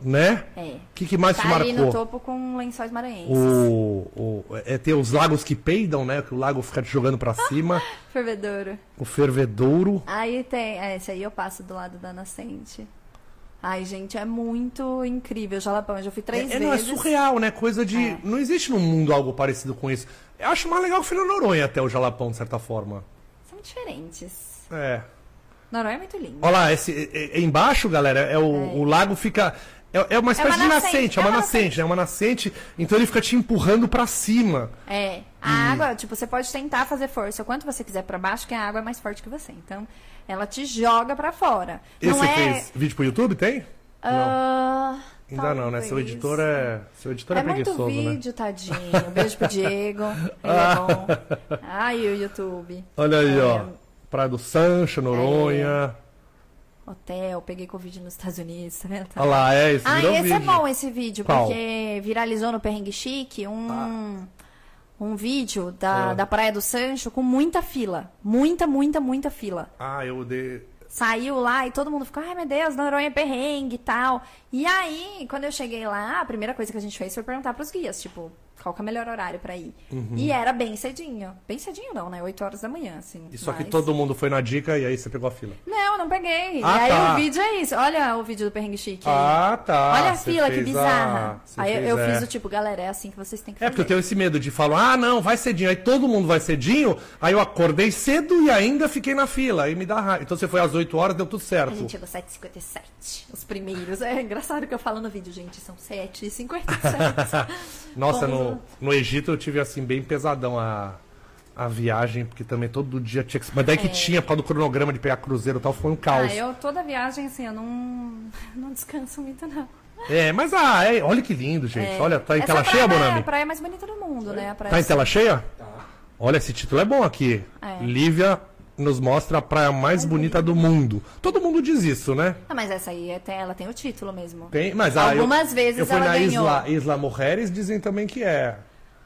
Né? É. O que, que mais te Tá ali no marcou? topo com lençóis maranhenses. O, o, é ter os lagos que peidam, né? Que o lago fica te jogando pra cima. Fervedouro. o fervedouro. Aí tem, é, esse aí eu passo do lado da nascente. Ai, gente, é muito incrível o jalapão. Eu já fui três É, é, não, é vezes. surreal, né? Coisa de. É. Não existe no mundo algo parecido com isso. Eu acho mais legal que o Filho Noronha até o jalapão, de certa forma. São diferentes. É. Noronha é muito lindo. Olha lá, esse, é- é- embaixo, galera, é o, o lago fica. É, é uma espécie uma de nascente, nascente, é é uma uma nascente, né? É uma nascente, então ele fica te empurrando pra cima. É, a água, tipo, você pode tentar fazer força o quanto você quiser pra baixo, que a água é mais forte que você. Então, ela te joga pra fora. Esse não você é. fez vídeo pro YouTube? Tem? Ah, Ainda não, né? Seu talvez. editor é. Seu editor é, É muito preguiçoso, né? vídeo, tadinho. Beijo pro Diego. Ele é bom. Ai, o YouTube. Olha aí, É, ó. Praia do Sancho, Noronha. Hotel, peguei Covid nos Estados Unidos, tá vendo? Olha lá, é, esse Ah, esse vídeo. é bom, esse vídeo, Qual? porque viralizou no Perrengue Chique um, um vídeo da, Ah. da Praia do Sancho com muita fila. Muita, muita, muita fila. Ah, eu dei. Saiu lá e todo mundo ficou, ai meu Deus, Noronha é perrengue e tal. E aí, quando eu cheguei lá, a primeira coisa que a gente fez foi perguntar pros guias, tipo, qual que é o melhor horário pra ir. Uhum. E era bem cedinho. Bem cedinho não, né? 8 horas da manhã, assim. E só que mas- todo mundo foi na dica e aí você pegou a fila. Não, não peguei. Ah, e aí tá. o vídeo é isso. Olha o vídeo do Perrengue Chique. aí. Ah, tá. Olha a Você fila, que bizarra. a- Aí fez, eu é. fiz o tipo, galera, é assim que vocês têm que É, fazer. porque eu tenho esse medo de falar, ah, não, vai cedinho. Aí todo mundo vai cedinho, aí eu acordei cedo e ainda fiquei na fila. Aí me dá raiva. Então você foi às 8 horas, deu tudo A certo. gente chegou 7h57, os primeiros. É engraçado que eu falo no vídeo, gente, são 7h57. Nossa, Fomos no, no Egito eu tive assim, bem pesadão a, a viagem, porque também todo dia tinha que. Mas daí que tinha, por causa do cronograma de pegar cruzeiro e tal, foi um caos. ah, eu toda viagem, assim, eu não, não descanso muito, não. É, mas ah, é, olha que lindo, gente. É. Olha, tá em Essa tela cheia, praia É Bonami? a praia mais bonita do mundo, né? A praia Tá em tela cheia? Olha, esse título é bom aqui. É. Lívia nos mostra a praia mais bonita do mundo. Todo mundo diz isso, né? Não, mas essa aí até ela tem o título mesmo. Tem, mas ah, eu- Algumas vezes eu fui ela na ganhou. Isla, Isla Mujeres, dizem também que é.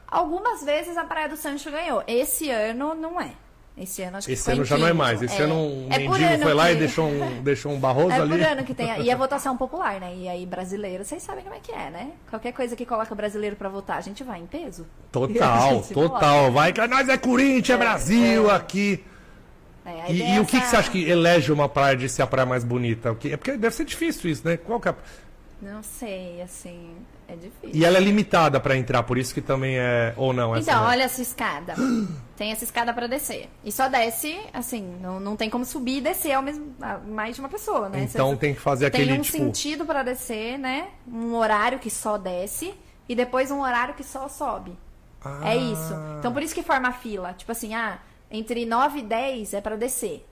Algumas vezes a Praia do Sancho ganhou. Esse ano não é. Esse ano acho que Esse ano já não é mais. Esse ano um É mendigo ano foi lá e que- deixou um, deixou um barroso É ali. por ano que tem. E a votação popular, né? E aí, brasileiro, vocês sabem como é que é, né? Qualquer coisa que coloca brasileiro pra votar, a gente vai em peso. Total, total. Vai que nós é Corinthians, é Brasil aqui. É, E, tem e o que, que você acha que elege uma praia de ser a praia mais bonita? O que- É porque deve ser difícil isso, né? Qual que é? Não sei, assim. É difícil. E ela é limitada pra entrar, por isso que também é. Ou não, essa Então, não. olha essa escada. Tem essa escada pra descer. E só desce, assim, não, não tem como subir e descer ao mesmo, mais de uma pessoa, né? Então Você- tem que fazer tem aquele um tipo. sentido pra descer, né? Um horário que só desce e depois um horário que só sobe. Ah. É isso. Então por isso que forma a fila. Tipo assim, ah, entre 9 e 10 é pra descer.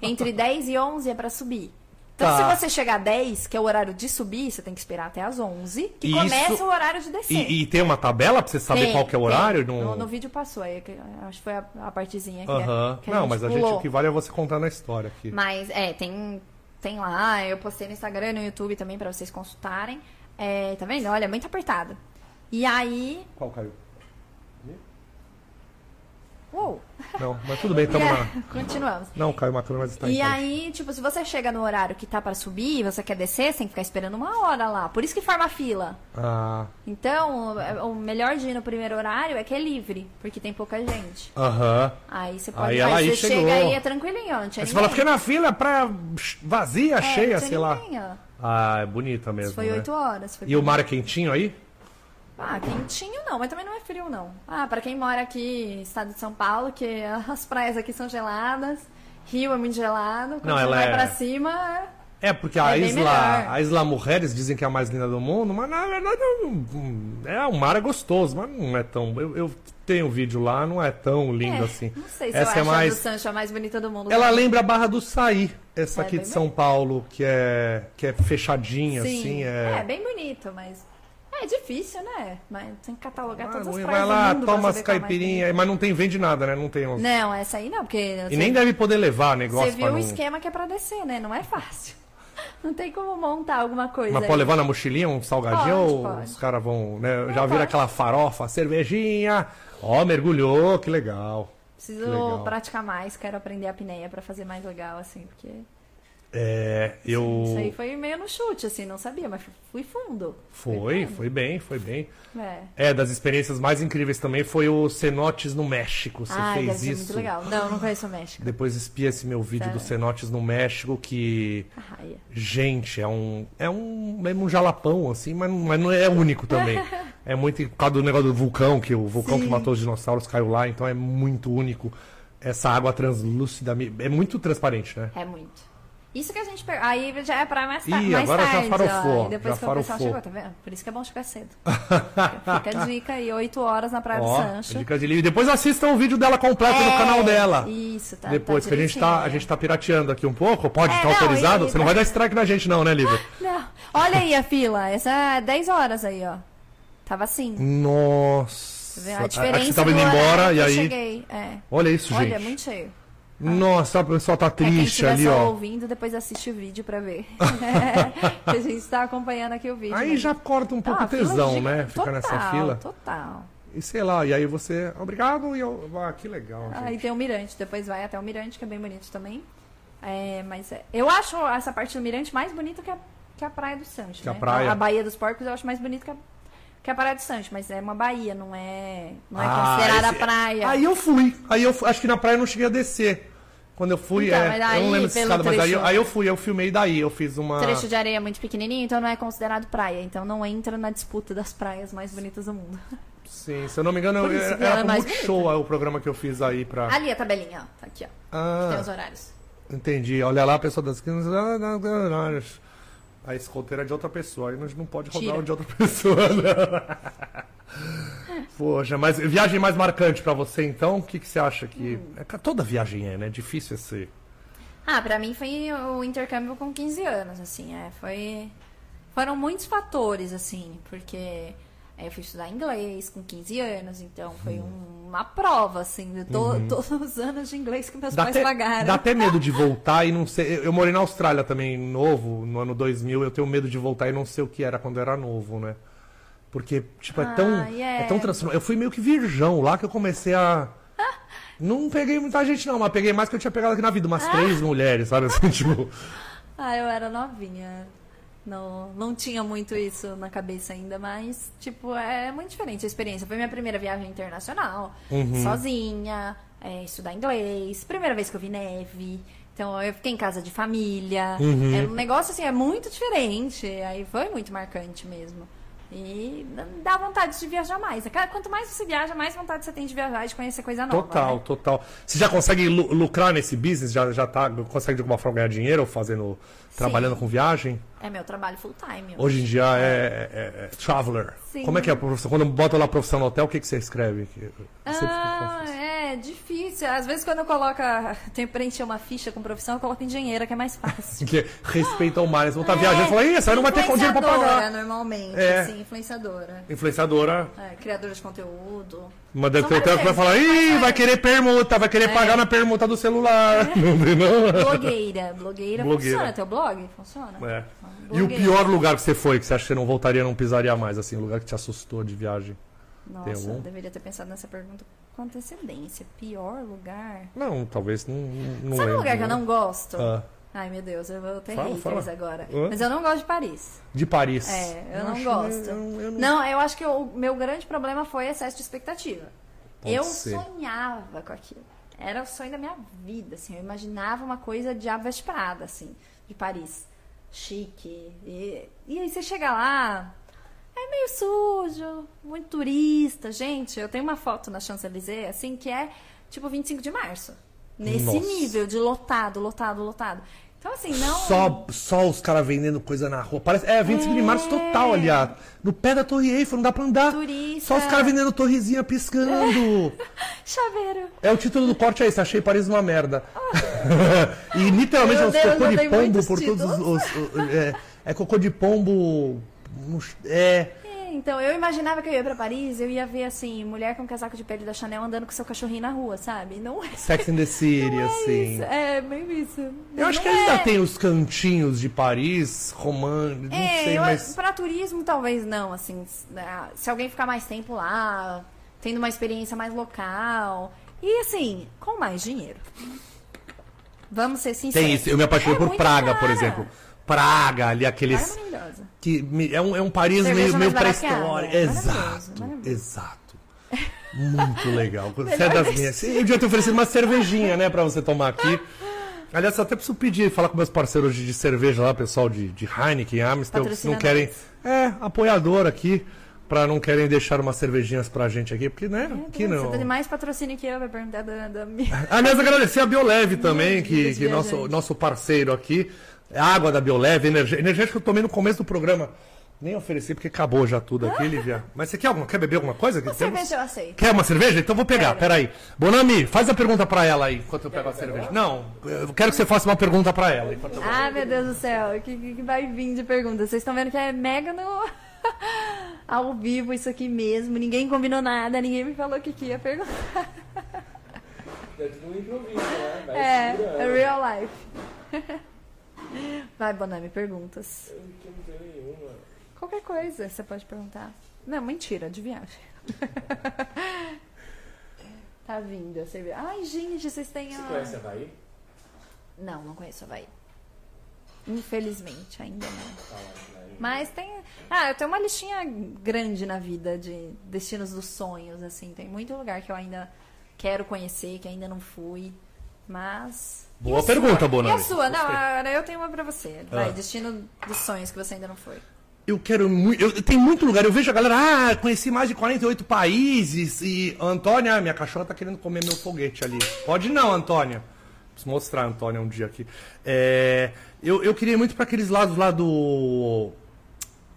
Entre 10 e 11 é pra subir. Então Tá. se você chegar a 10, que é o horário de subir, você tem que esperar até as 11, que E começa isso- o horário de descer. E, e tem uma tabela pra você saber Tem, qual que é o horário? No... No... no vídeo passou aí, acho que foi a, a partezinha que, Aham. que Não, mas a gente, pulou. o que vale é você contando a história aqui. Mas, é, tem, tem lá, eu postei no Instagram e no YouTube também pra vocês consultarem. É, tá vendo? Olha, muito apertado. E aí. Qual caiu? Uou! Não, mas tudo bem, tamo E lá. Continuamos. Não, caiu uma câmera, mas tá em E frente. aí, tipo, se você chega no horário que tá pra subir e você quer descer, você tem que ficar esperando uma hora lá. Por isso que forma fila. Ah, Então, o melhor de ir no primeiro horário é que é livre, porque tem pouca gente. aham. Aí você pode Aí aí você chegou. chega aí é tranquilinho, não tinha Aí você fala, fiquei na fila, praia vazia, É, cheia, sei lá. ninguém, ó. Ah, é bonita mesmo. Isso foi né? 8 horas. foi E o mar é quentinho aí? Ah, quentinho não, mas também não é frio não. Ah, pra quem mora aqui, estado de São Paulo, que as praias aqui são geladas. Rio é muito gelado, quando Não, ela vai é- pra cima. É, porque a É bem Isla, a Isla Mujeres dizem que é a mais linda do mundo, mas na verdade não- é, o mar é gostoso, mas não é tão. Eu, eu tenho um vídeo lá, não é tão lindo É, assim. Não sei se Essa eu é acho mais. a do Sancho a mais bonita do mundo. Ela lembra a Barra do Saí, essa É aqui de São Paulo, que é, que é fechadinha, Sim. assim. É... É... bem bonito, mas. É difícil, né? Mas tem que catalogar Ah, todas as vai praias lá, mundo pra toma as é caipirinhas, mas não tem vende nada, né? Não tem uns... Não, essa aí não, porque. E nem deve poder levar negócio Você viu o não... esquema que é pra descer, né? Não é fácil. Não tem como montar alguma coisa. Mas aí. pode levar na mochilinha um salgadinho Pode, ou pode. os caras vão, né? Não, já vira pode. aquela farofa, cervejinha. Ó, mergulhou, que legal. Preciso Que legal. praticar mais, quero aprender a apneia pra fazer mais legal, assim, porque. É, eu. Isso aí foi meio no chute, assim, não sabia, mas fui fundo. Foi, fundo. foi bem, foi bem. É. É, das experiências mais incríveis também foi o Cenotes no México. Você ah, fez isso. muito legal. Não, não conheço o México. Depois espia esse meu vídeo Sério? do Cenotes no México, que. Arraia. Gente, é um. É um. É um jalapão, assim, mas, não- mas não é único também. é muito. Por causa do negócio do vulcão, que o vulcão Sim. que matou os dinossauros caiu lá, então é muito único. Essa água translúcida. É muito transparente, né? É muito. Isso que a gente pegou. Aí já é pra mais, ta Ih, mais agora já tarde. farofou, ó. Depois já que o pessoal farofou. chegou, tá vendo? Por isso que é bom chegar cedo. Fica a dica aí, 8 horas na Praia do Ó, Sancho. dica de livro. Depois assistam o vídeo dela completo no É, canal dela. Isso, tá. Depois tá que a gente, tá, a é. gente tá pirateando aqui um pouco, pode É, estar não, autorizado? e- Você não vai dar strike na gente, não, né, Lívia? Não. Olha aí a fila. Essa é 10 horas aí, ó. Tava assim. Nossa. Tá vendo? A Aqui diferença você tava do indo embora e que aí. cheguei. É. Olha isso, Olha, gente. muito cheio. Nossa, o pessoal tá É, quem triste estiver ali, só ó. ouvindo, depois assiste o vídeo pra ver. que a gente tá acompanhando aqui o vídeo. Aí né? já corta um pouco Ah, o fila tesão, giga- né? Fica total, nessa fila. Total. E sei lá, e aí você. Obrigado e eu. Ah, que legal. Aí gente. tem o Mirante, depois vai até o Mirante, que é bem bonito também. É, mas é- eu acho essa parte do Mirante mais bonita que a, que a Praia do Sancho. Que a né? praia. A Baía dos Porcos eu acho mais bonita que a, que a Praia do Sancho, mas é uma baía, não é, não é Ah, considerada esse- praia. Aí eu fui. Aí eu acho que na praia eu não cheguei a descer. Quando eu fui, Então, é, eu não lembro pelo escada, mas aí, aí eu fui, eu filmei daí, eu fiz uma. trecho de areia muito pequenininho, então não é considerado praia. Então não entra na disputa das praias mais bonitas do mundo. Sim, se eu não me engano, eu, era é Multishow bonita. é o programa que eu fiz aí pra. Ali a tabelinha, ó. Tá aqui, ó. Ah, Tem os horários. entendi. Olha lá, a pessoa das 15 horas. A escolteira é de outra pessoa, aí nós não pode rodar de outra pessoa, não. Poxa, mas viagem mais marcante pra você então? O que, que você acha que. Hum. É toda viagem é, né? Difícil esse. Ah, pra mim foi o intercâmbio com 15 anos, assim, é, foi... Foram muitos fatores, assim, porque é, eu fui estudar inglês com 15 anos, então foi um- uma prova, assim, de to- todos os anos de inglês que meus Uhum. Dá pais até, pagaram. dá até medo de voltar e não sei. Eu, morei na Austrália também, novo, no ano 2000. Eu tenho medo de voltar e não sei o que era quando era novo, né? Porque, tipo, é tão. Ah, e é. É tão transformado. Eu fui meio que virgão lá que eu comecei a. Não peguei muita gente, não, mas peguei mais que eu tinha pegado aqui na vida, umas três mulheres, sabe? Assim, tipo. Ah, eu era novinha. Não, não tinha muito isso na cabeça ainda, mas, tipo, é muito diferente a experiência. Foi minha primeira viagem internacional, Uhum. sozinha, é, estudar inglês, primeira vez que eu vi neve. Então, eu fiquei em casa de família. Uhum. É um negócio, assim, é muito diferente. Aí foi muito marcante mesmo. E dá vontade de viajar mais. Cara, Quanto mais você viaja, mais vontade você tem de viajar e de conhecer coisa nova. Total, né? total. Você já consegue lu- lucrar nesse business? Já, já tá, consegue de alguma forma ganhar dinheiro fazendo. Trabalhando com viagem? É meu trabalho full time. Hoje em dia é, é- é traveler. Sim. Como é que é a profissão? Quando bota lá profissão no hotel, o que, que você escreve? Ah, é difícil. Às vezes quando eu coloco, tenho que preencher uma ficha com profissão, eu coloco engenheira, que é mais fácil. Que respeita o mar. Eles vão estar viajando e falar, ih, essa aí não vai ter dinheiro pra Influenciadora, pagar. normalmente, É. assim, influenciadora. Influenciadora. É, criadora de conteúdo. Mas deve ter o que vai falar, ih, vai é. querer permuta, vai querer pagar na permuta do celular. Não tem, não? Blogueira. Blogueira, Blogueira. funciona. Teu blog? Funciona? É. E o pior lugar que você foi, que você acha que você não voltaria, não pisaria mais, assim, um lugar que te assustou de viagem? Nossa, eu deveria ter pensado nessa pergunta com antecedência. Pior lugar? Não, talvez não, não Sabe um lugar que eu né? não gosto? Ah, Ai, meu Deus, eu vou ter Fala, haters fala. agora. Hã? Mas eu não gosto de Paris. de Paris. É, eu, não acho- gosto. eu- eu não- não... eu acho que o meu grande problema foi excesso de expectativa. Pode eu ser. sonhava com aquilo. Era o sonho da minha vida, assim. Eu imaginava uma coisa de Ave de Prada, assim, de Paris. Chique. E, e aí você chega lá, é meio sujo, muito turista. Gente, eu tenho uma foto na Champs-Élysées, assim, que é tipo 25 de março. Nesse Nossa. nível de lotado, lotado, lotado. Então, assim, não. Só, só os caras vendendo coisa na rua. Parece, é, 25 de março total ali, ó. No pé da Torre Eiffel, não dá pra andar. Turista. Só os caras vendendo torrezinha piscando. Chaveiro. É o título do corte é esse, achei Paris uma merda. e literalmente Meu os Deus, cocô de pombo por todos os. os- os- é, é cocô de pombo. É. É, então, eu imaginava que eu ia pra Paris, eu ia ver, assim, mulher com casaco de pele da Chanel andando com seu cachorrinho na rua, sabe? Não é. Sex and the City, é assim. isso. É, meio isso. Eu acho que Não ainda é. tem os cantinhos de Paris, romântico, não É, sei, eu, mas. pra turismo talvez não, assim, né, se alguém ficar mais tempo lá, tendo uma experiência mais local, e assim, com mais dinheiro. Vamos ser sinceros. Tem isso. Eu me apaixonei É por Praga, cara. por exemplo. Praga, ali Praga é aqueles. maravilhosa. Que é, um, é um Paris Cerveja meio, meio que pré-histórico. água. É Exato, maravilhoso, maravilhoso. exato. Muito legal. Você é das minhas. Eu devia ter oferecido uma cervejinha, né, pra você tomar aqui. Aliás, até preciso pedir, falar com meus parceiros de, de cerveja lá, pessoal de, de Heineken, Amstel, que se não querem. É, apoiador aqui, pra não querem deixar umas cervejinhas pra gente aqui, porque, né, aqui Você não. tem mais patrocínio que eu, vai perguntar da, da minha. Aliás, agradecer a Bioleve também, que, que de nosso, nosso parceiro aqui. A água da Bioleve, energia, energético que eu tomei no começo do programa. Nem ofereci porque acabou já tudo aqui, Lívia. Mas você quer, alguma, quer beber alguma coisa? Uma temos? cerveja eu aceito. Quer uma cerveja? Então vou pegar, Quero. peraí. Bonami, faz a pergunta pra ela aí, enquanto eu pego a cerveja. Não, eu quero que você faça uma pergunta pra ela. Ah, meu Deus do céu, o que, que que vai vir de pergunta? Vocês estão vendo que é mega no. Ao vivo isso aqui mesmo, ninguém combinou nada, ninguém me falou o que, que ia perguntar. É tudo improviso, né? Vai É, é real life. Vai, Bonami, perguntas. Eu não tenho nenhuma. Qualquer coisa você pode perguntar. Não, mentira, de viagem. tá vindo, você vê. Ai, gente, vocês têm. Você a- conhece Havaí? Não, não conheço Havaí. Infelizmente, ainda não. Mas tem. Ah, eu tenho uma listinha grande na vida de destinos dos sonhos, assim. Tem muito lugar que eu ainda quero conhecer, que ainda não fui. Mas. Boa pergunta, sua? Bonami. E a sua? Não, agora eu tenho uma pra você. Vai, Ah. destino dos sonhos que você ainda não foi. Eu quero muito. Eu, tem muito lugar. Eu vejo a galera, ah, conheci mais de 48 países. E Antônia, ah, minha cachorra tá querendo comer meu foguete ali. Pode não, Antônia. Preciso mostrar a Antônia um dia aqui. É, eu, eu queria ir muito para aqueles lados lá do.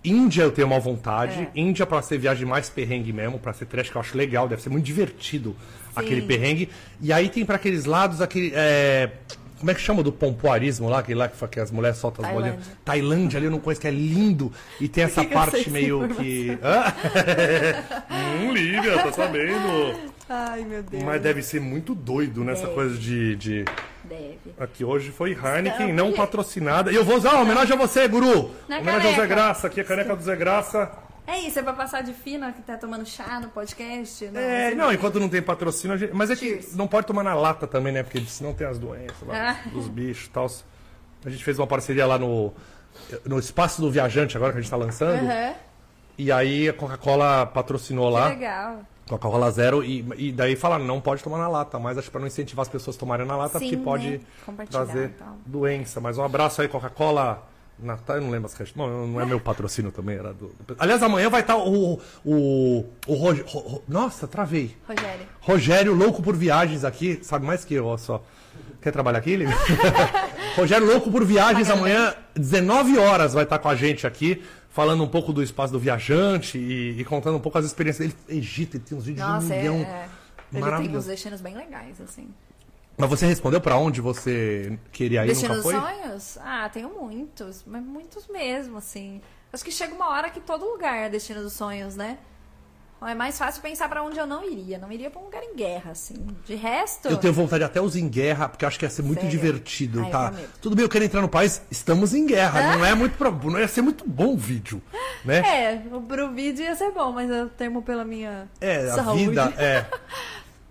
Índia eu tenho uma vontade. É. Índia pra ser viagem mais perrengue mesmo, pra ser trash, que eu acho legal, deve ser muito divertido aquele perrengue. E aí tem pra aqueles lados aquele. é, como é que chama do pompoarismo lá, aquele lá que, que as mulheres soltam as Tailândia. bolinhas? Tailândia ali eu não conheço, que é lindo. E tem essa parte meio que. Hã? hum, Lívia, tá sabendo. Ai, meu Deus. Mas deve ser muito doido nessa Deve. coisa de. de... Deve. Aqui hoje foi Heineken, Não, não patrocinada. E eu vou usar, ó, homenagem a você, guru! Na homenagem ao Zé caneca. Graça, aqui a caneca do Zé Graça. É isso, é pra passar de fina que tá tomando chá no podcast? Não, É, você não, enquanto não tem patrocínio, a gente... mas é que Cheers. não pode tomar na lata também, né? Porque senão tem as doenças lá, Ah. dos bichos e tal. A gente fez uma parceria lá no, no Espaço do Viajante, agora que a gente tá lançando. Aham, E aí a Coca-Cola patrocinou que lá, legal. Coca-Cola Zero, e, e daí falaram, não pode tomar na lata, mas acho que pra não incentivar as pessoas a tomarem na lata, Sim, porque pode né? Trazer e tal. doença. Mas um abraço aí, Coca-Cola. Natal, eu não lembro as questões. Não, não é meu patrocínio também, era do. Aliás, amanhã vai estar o. O. o Rog- Ro- Ro- Nossa, travei. Rogério. Rogério, louco por viagens aqui, sabe mais que eu, só. Quer trabalhar aqui, Lívia? Rogério, louco por viagens, amanhã, 19 horas, vai estar com a gente aqui, falando um pouco do espaço do viajante e, e contando um pouco as experiências dele. Egito, ele tem uns vídeos de Nossa, um é, milhão. é. Ele tem uns destinos bem legais, assim. Mas você respondeu pra onde você queria ir Destino nunca dos foi? sonhos? Ah, tenho muitos, mas muitos mesmo, assim. Acho que chega uma hora que todo lugar é destino dos sonhos, né? É mais fácil pensar pra onde eu não iria. Não iria pra um lugar em guerra, assim. De resto. Eu tenho vontade até os em guerra, porque acho que ia ser muito Sério? divertido, Ai, eu tá? Tudo bem, eu quero entrar no país, estamos em guerra, não é muito pro... não ia ser muito bom o vídeo, né? É, pro vídeo ia ser bom, mas eu temo pela minha É, a saúde. vida, é.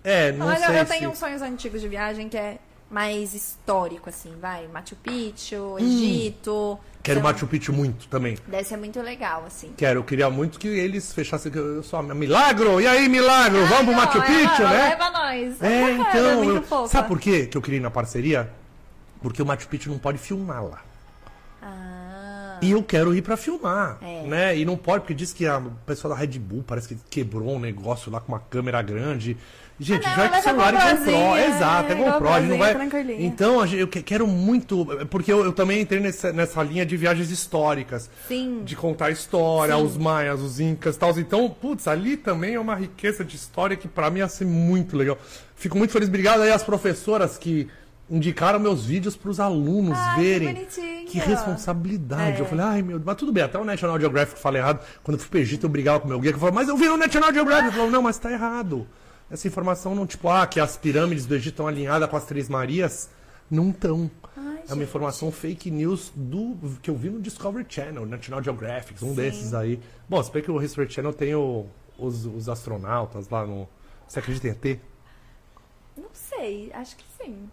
É, não Olha, sei eu se... tenho uns sonhos antigos de viagem que é mais histórico, assim, vai. Machu Hum. Picchu, Egito. Quero São- Machu Picchu muito também. Deve ser muito legal, assim. Quero, eu queria muito que eles fechassem. Eu a Milagro! E aí, Milagro? Vamos pro Machu não, Picchu, é, né? Leva nós. É, então. é muito eu-. Sabe por quê que eu queria ir na parceria? Porque o Machu Picchu não pode filmar lá. Ah, E eu quero ir pra filmar, É. né? E não pode, porque diz que a o pessoal da Red Bull parece que quebrou um negócio lá com uma câmera grande. Gente, Ah, não, já é que é celular e GoPro. GoProzinha, Exato, é é GoPro. A gente não vai... Então, a eu que- quero muito... Porque eu, eu também entrei nessa, nessa linha de viagens históricas. Sim. De contar história, Sim. os maias, os incas e tal. Então, putz, ali também é uma riqueza de história que pra mim ia ser muito legal. Fico muito feliz. Obrigado aí às professoras que indicaram meus vídeos pros alunos Ai, que verem. bonitinho. Que responsabilidade. É. Eu falei, ai meu Deus, mas tudo bem, até o National Geographic fala errado. Quando eu fui pro Egito, eu brigava com o meu guia, que falou, mas eu vi no National Geographic. Eu falei, não, mas tá errado. Essa informação não, tipo, ah, que as pirâmides do Egito estão alinhadas com as Três Marias. Não estão. É uma informação fake news do que eu vi no Discovery Channel, National Geographic, um Sim. desses aí. Bom, se bem que o History Channel tem o- os, os astronautas lá no. Você acredita em ET? Não sei, acho que sim.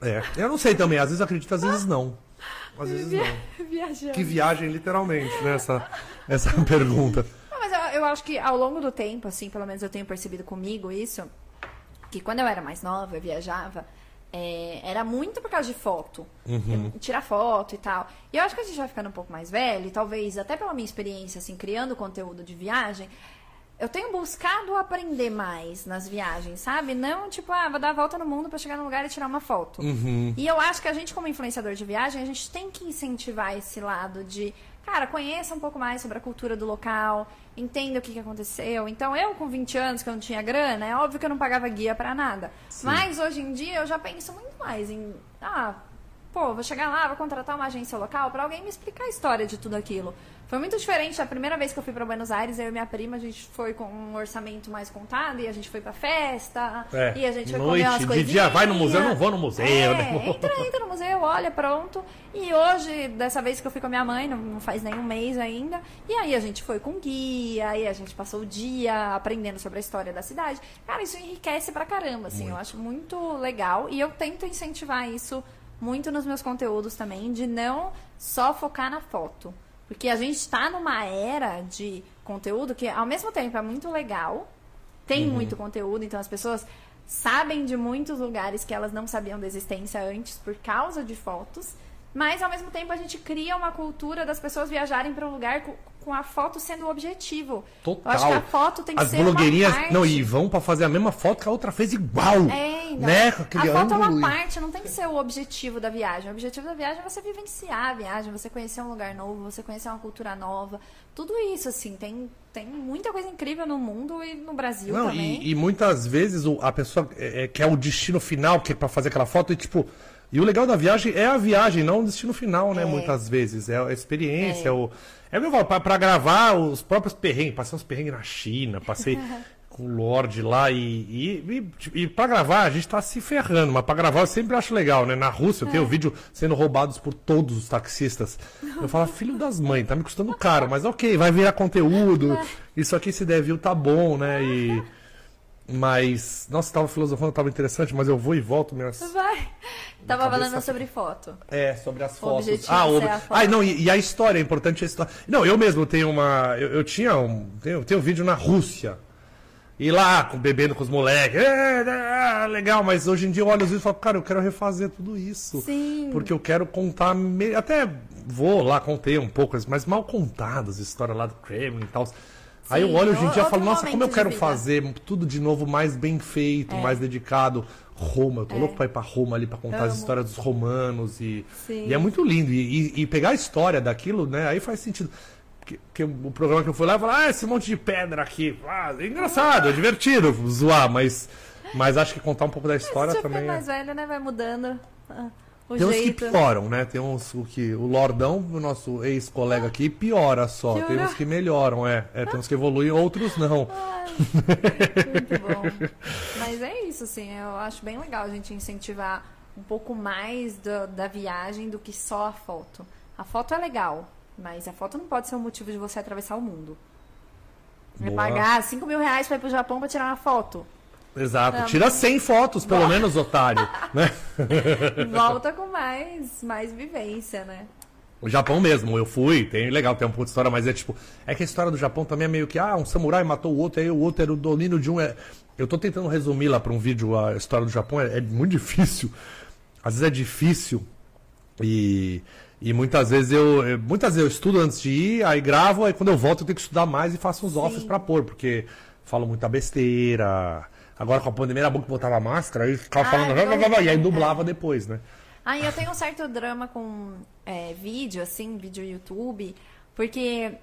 É. Eu não sei também, às vezes acredito, às vezes não. Às vezes não. Viajando. Que viagem, literalmente, né? Essa, essa pergunta. Eu, acho que ao longo do tempo, assim, pelo menos eu tenho percebido comigo isso, que quando eu era mais nova, eu viajava, é, era muito por causa de foto. Uhum. Tirar foto e tal. E eu acho que a gente vai ficando um pouco mais velho, e talvez até pela minha experiência, assim, criando conteúdo de viagem, eu tenho buscado aprender mais nas viagens, sabe? Não, tipo, ah, vou dar a volta no mundo pra chegar num lugar e tirar uma foto. Uhum. E eu acho que a gente, como influenciador de viagem, a gente tem que incentivar esse lado de, cara, conheça um pouco mais sobre a cultura do local, entenda o que, que aconteceu. Então, eu com 20 anos, que eu não tinha grana, é óbvio que eu não pagava guia pra nada. Mas hoje em dia eu já penso muito mais em, ah, pô, vou chegar lá, vou contratar uma agência local pra alguém me explicar a história de tudo aquilo. Foi muito diferente da primeira vez que eu fui pra Buenos Aires, eu e minha prima, a gente foi com um orçamento mais contado e a gente foi pra festa, É, e a gente foi noite, comer umas de coisinhas. dia, vai no museu, eu não vou no museu, É, né? entra, entra no museu, olha, pronto. E hoje, dessa vez que eu fui com a minha mãe, não, não faz nem um mês ainda, e aí a gente foi com guia, aí a gente passou o dia aprendendo sobre a história da cidade. Cara, isso enriquece pra caramba, assim, eu acho muito legal. E eu tento incentivar isso muito nos meus conteúdos também, de não só focar na foto. Porque a gente tá numa era de conteúdo que, ao mesmo tempo, é muito legal, tem muito conteúdo, então as pessoas sabem de muitos lugares que elas não sabiam da existência antes por causa de fotos, mas ao mesmo tempo a gente cria uma cultura das pessoas viajarem para um lugar com, com a foto sendo o objetivo. Total. Eu acho que a foto tem que As ser blogueirinhas. uma parte. Não, e vão pra fazer a mesma foto que a outra fez igual. É, então, né? A foto é uma parte, não tem que ser o objetivo da viagem. O objetivo da viagem é você vivenciar a viagem, você conhecer um lugar novo, você conhecer uma cultura nova. Tudo isso, assim, tem, tem muita coisa incrível no mundo e no Brasil Não, também. e, e muitas vezes o- a pessoa é, é, quer o destino final, que é pra fazer aquela foto, e tipo. E o legal da viagem é a viagem, não o destino final, né? É. Muitas vezes. É a experiência, É. É o que eu falo, pra, pra gravar os próprios perrengues. Passei uns perrengues na China, passei com o Lorde lá e, e, e, e pra gravar a gente tá se ferrando, mas pra gravar eu sempre acho legal, né? Na Rússia eu tenho É. vídeo sendo roubados por todos os taxistas. Eu falo, filho das mães, tá me custando caro, mas ok, vai virar conteúdo. Isso aqui se der view tá bom, né? E. Mas. Nossa, tava filosofando, tava interessante, mas eu vou e volto minhas. Vai. Tava cabeça- falando sobre foto. É, sobre as O fotos. objetivo Ah, o... é a foto. ah, não, e, e a história, é importante a história. Não, eu mesmo tenho uma. Eu, eu tinha um. Tenho, tenho um vídeo na Rússia. E lá, com, bebendo com os moleques. É, é, legal, mas hoje em dia eu olho os vídeos e falo, cara, eu quero refazer tudo isso. Sim. Porque eu quero contar. me- Até vou lá, contei um pouco, mas mal contadas, história lá do Kremlin e tal. Aí eu olho hoje em dia e falo, nossa, como eu quero fazer tudo de novo mais bem feito, É. mais dedicado. Roma, eu tô louco pra ir pra Roma ali pra contar as Amo. histórias dos romanos e, e é muito lindo. E, e- e pegar a história daquilo, né? Aí faz sentido. Porque, porque o programa que eu fui lá, eu falei, ah, esse monte de pedra aqui. Ah, é engraçado, é divertido zoar, mas, mas acho que contar um pouco da história Você também. fica é- mais velho, né? Vai mudando ah, o Tem uns que jeito. pioram, né? Tem uns o que. O Lordão, o nosso ex-colega aqui, piora só. Tem Piora? uns que melhoram, é. é. Tem uns que evoluem, outros não. Ai, muito bom. Mas é isso, assim, eu acho bem legal a gente incentivar um pouco mais da- da viagem do que só a foto. A foto é legal, mas a foto não pode ser o motivo de você atravessar o mundo. É Boa. pagar 5 mil reais pra ir pro Japão pra tirar uma foto. Exato. Não. Tira 100 fotos, pelo menos, otário. né? Volta com mais, mais vivência, né? O Japão mesmo, eu fui, tem legal, tem um pouco de história, mas é tipo, é que a história do Japão também é meio que, ah, um samurai matou o outro, aí o outro era o domínio de um. É... Eu tô tentando resumir lá para um vídeo a história do Japão, é, é muito difícil. Às vezes é difícil. E, E muitas vezes eu, eu- muitas vezes eu estudo antes de ir, aí gravo, aí quando eu volto eu tenho que estudar mais e faço uns offs pra pôr, porque falo muita besteira. Agora com a pandemia era bom que botava máscara, aí ficava Ah, falando, é bom. e aí dublava depois, né? Ah, e eu tenho um certo drama com é, vídeo, assim, vídeo YouTube, porque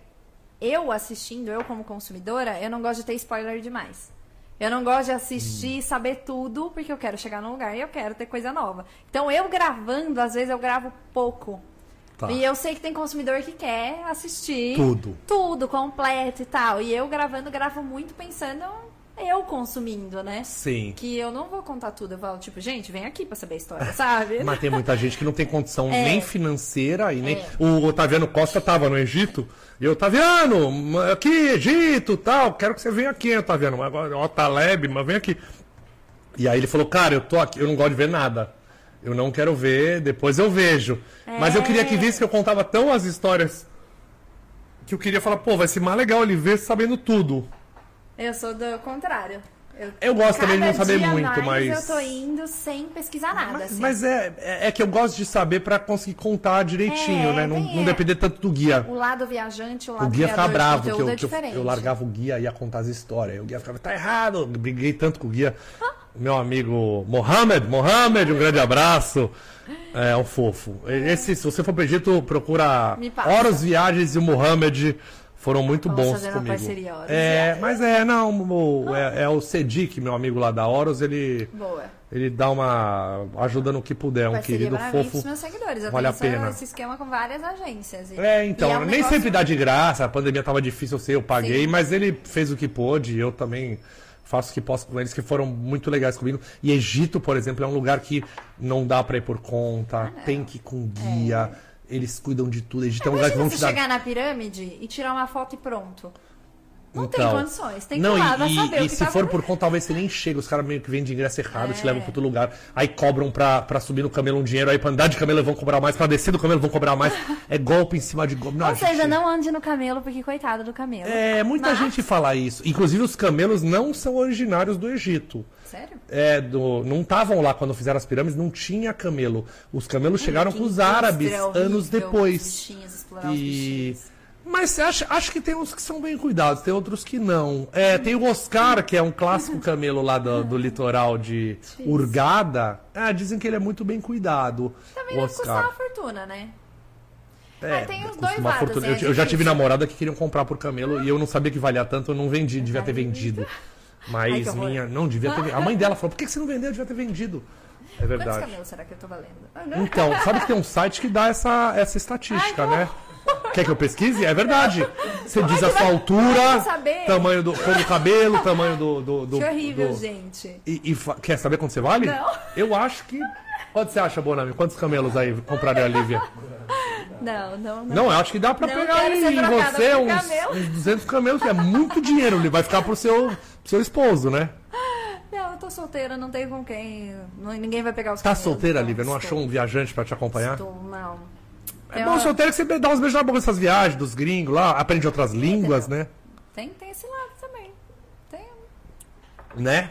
eu assistindo, eu como consumidora, eu não gosto de ter spoiler demais. Eu não gosto de assistir e saber tudo, porque eu quero chegar num lugar e eu quero ter coisa nova. Então, eu gravando, às vezes eu gravo pouco. Tá. E eu sei que tem consumidor que quer assistir Tudo. tudo completo e tal. E eu gravando, gravo muito pensando eu consumindo, né? Sim. Que eu não vou contar tudo. Eu falo, tipo, gente, vem aqui pra saber a história, sabe? Mas tem muita gente que não tem condição É. nem financeira e nem. É. O Otaviano Costa tava no Egito. E eu, Otaviano, aqui, Egito tal, quero que você venha aqui, Otaviano. Mas agora, ó, Taleb, mas vem aqui. E aí ele falou, cara, eu tô aqui, eu não gosto de ver nada. Eu não quero ver, depois eu vejo. Mas eu queria que visse que eu contava tão as histórias que eu queria falar, pô, vai ser mais legal ele ver sabendo tudo. Eu sou do contrário. Eu gosto também de não saber muito, mais mas- Eu tô indo sem pesquisar nada. Mas, assim. mas é, é, é que eu gosto de saber pra conseguir contar direitinho, É, né? Não, não é. depender tanto do guia. O lado viajante, o lado O guia ficava bravo, que eu, é que eu, eu largava o guia e ia contar as histórias. O guia ficava, tá errado. Eu briguei tanto com o guia. Meu amigo Mohamed, Mohamed, um grande abraço. É um fofo. Esse, se você for pro Egito, procura. Horas Viagens e o Mohamed. Foram muito Vamos bons fazer uma comigo. parceria, Horus é, Viagens. mas é, não, o- é, é o Cedic, meu amigo lá da Horus, ele, Boa. ele dá uma ajuda no que puder, um querido para mim fofo. meus seguidores. Eu vale a pena. Esse esquema com várias agências. E- É, então, é um nem negócio- sempre dá de graça, a pandemia tava difícil, eu sei, eu paguei, Sim. mas ele fez o que pôde, eu também faço o que posso com eles, que foram muito legais comigo. E Egito, por exemplo, é um lugar que não dá pra ir por conta, tem que ir com guia, eles cuidam de tudo. Egito é um lugar que Imagina vão você te dar... chegar na pirâmide e tirar uma foto e pronto. Não Então, tem condições. Tem que não, ir lá, e, e- saber e que se tá for por conta, talvez você nem chega. Os caras meio que vendem ingresso errado, te É. levam pra outro lugar. Aí cobram pra, pra subir no camelo um dinheiro, aí pra andar de camelo vão cobrar mais, pra descer do camelo vão cobrar mais. É golpe em cima de golpe. Não, Ou seja, gente, não ande no camelo, porque coitado do camelo. É, muita Mas- gente fala isso. Inclusive, os camelos não são originários do Egito. Sério? É, do, não estavam lá quando fizeram as pirâmides, não tinha camelo. Os camelos chegaram Que com os árabes horrível, anos os depois. bichinhos, explorar os E... bichinhos. Mas acho, acho que tem uns que são bem cuidados, tem outros que não. É, tem o Oscar, que é um clássico camelo lá do, do litoral de Urgada. Ah, dizem que ele é muito bem cuidado. Também o deve custar Oscar. uma fortuna, né? É, Ah, tem os custa dois uma lados, fortuna. é eu, eu já tive namorada que queriam comprar por camelo e eu não sabia que valia tanto, eu não vendi, devia ter Ai, vendido. Ai, Mas horror. minha. Não, devia ter. A mãe dela falou: por que você não vendeu? Devia ter vendido. É Quantos verdade. camelos será que eu tô valendo? Ah. Então, sabe que tem um site que dá essa, essa estatística, né? Quer que eu pesquise? É verdade. Você diz a sua vai- altura, tamanho do, cor do cabelo, tamanho do. do, do Que horrível, do- gente. E, e fa- quer saber quanto você vale? Não. Eu acho que. Quanto você acha, Bonami? Quantos camelos aí compraria a Lívia? Não, não, não. Não, eu acho que dá pra Não pegar aí em você uns, uns 200 camelos, que é muito dinheiro. Ele vai ficar pro seu, seu esposo, né? Não, eu tô solteira, não tenho com quem. não- ninguém vai pegar os Tá camelos, solteira, então, Lívia? Não estou- achou um viajante pra te acompanhar? Estou, não. É Tem bom solteiro que você dá uns beijos na boca nessas viagens dos gringos lá, aprende outras línguas, né? Tem, tem esse lado também. Tem. Né?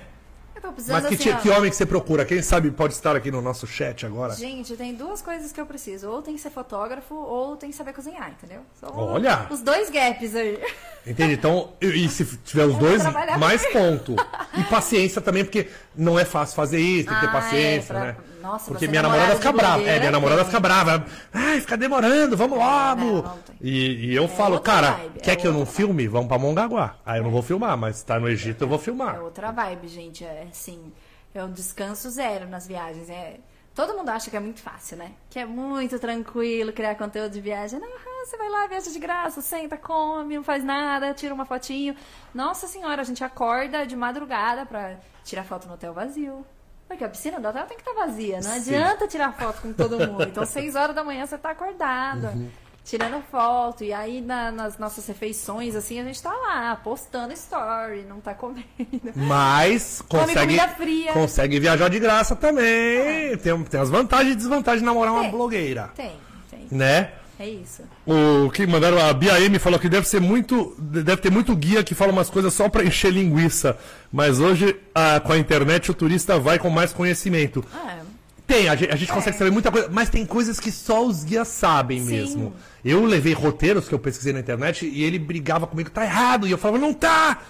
Eu precisando Mas que, assim, ó, que homem que você procura? Quem sabe pode estar aqui no nosso chat agora. Gente, tem duas coisas que eu preciso. Ou tem que ser fotógrafo, ou tem que saber cozinhar, entendeu? São Olha! Os dois gaps aí. Entende? Então, e, e se tiver os vou dois, mais ponto. E paciência também, porque não é fácil fazer isso, tem que ter Ah, paciência, é, pra- né? Nossa, porque você minha namorada fica brava. É, minha namorada fica brava. Ai, fica demorando, vamos logo. e, e eu falo, outra cara, vibe, quer é que eu não filme? Vamos pra Mongaguá. Aí eu não vou filmar, mas se tá no Egito eu vou É filmar. outra vibe, gente. É assim, eu descanso zero nas viagens. É... Todo mundo acha que é muito fácil, né? Que é muito tranquilo criar conteúdo de viagem. Não, você vai lá, viaja de graça, senta, come, não faz nada, tira uma fotinho. Nossa senhora, a gente acorda de madrugada pra tirar foto no hotel vazio. Porque a piscina do hotel tem que estar vazia. Não Sim. adianta tirar foto com todo mundo. Então, seis horas da manhã você tá acordada. Uhum. Tirando foto, e aí na- nas nossas refeições, assim, a gente tá lá, postando story, não tá comendo. Mas consegue, consegue viajar de graça também. Tem, tem as vantagens e desvantagens de namorar uma Tem. blogueira. Tem, tem. Né? É isso. O que mandaram, a Bia M falou que deve ser muito. Deve ter muito guia que fala umas coisas só pra encher linguiça. Mas hoje, ah, com a internet, o turista vai com mais conhecimento. Ah, Tem, a gente, a gente consegue saber muita coisa, mas tem coisas que só os guias sabem Sim. mesmo. Eu levei roteiros que eu pesquisei na internet e ele brigava comigo, tá errado. E eu falava, não tá!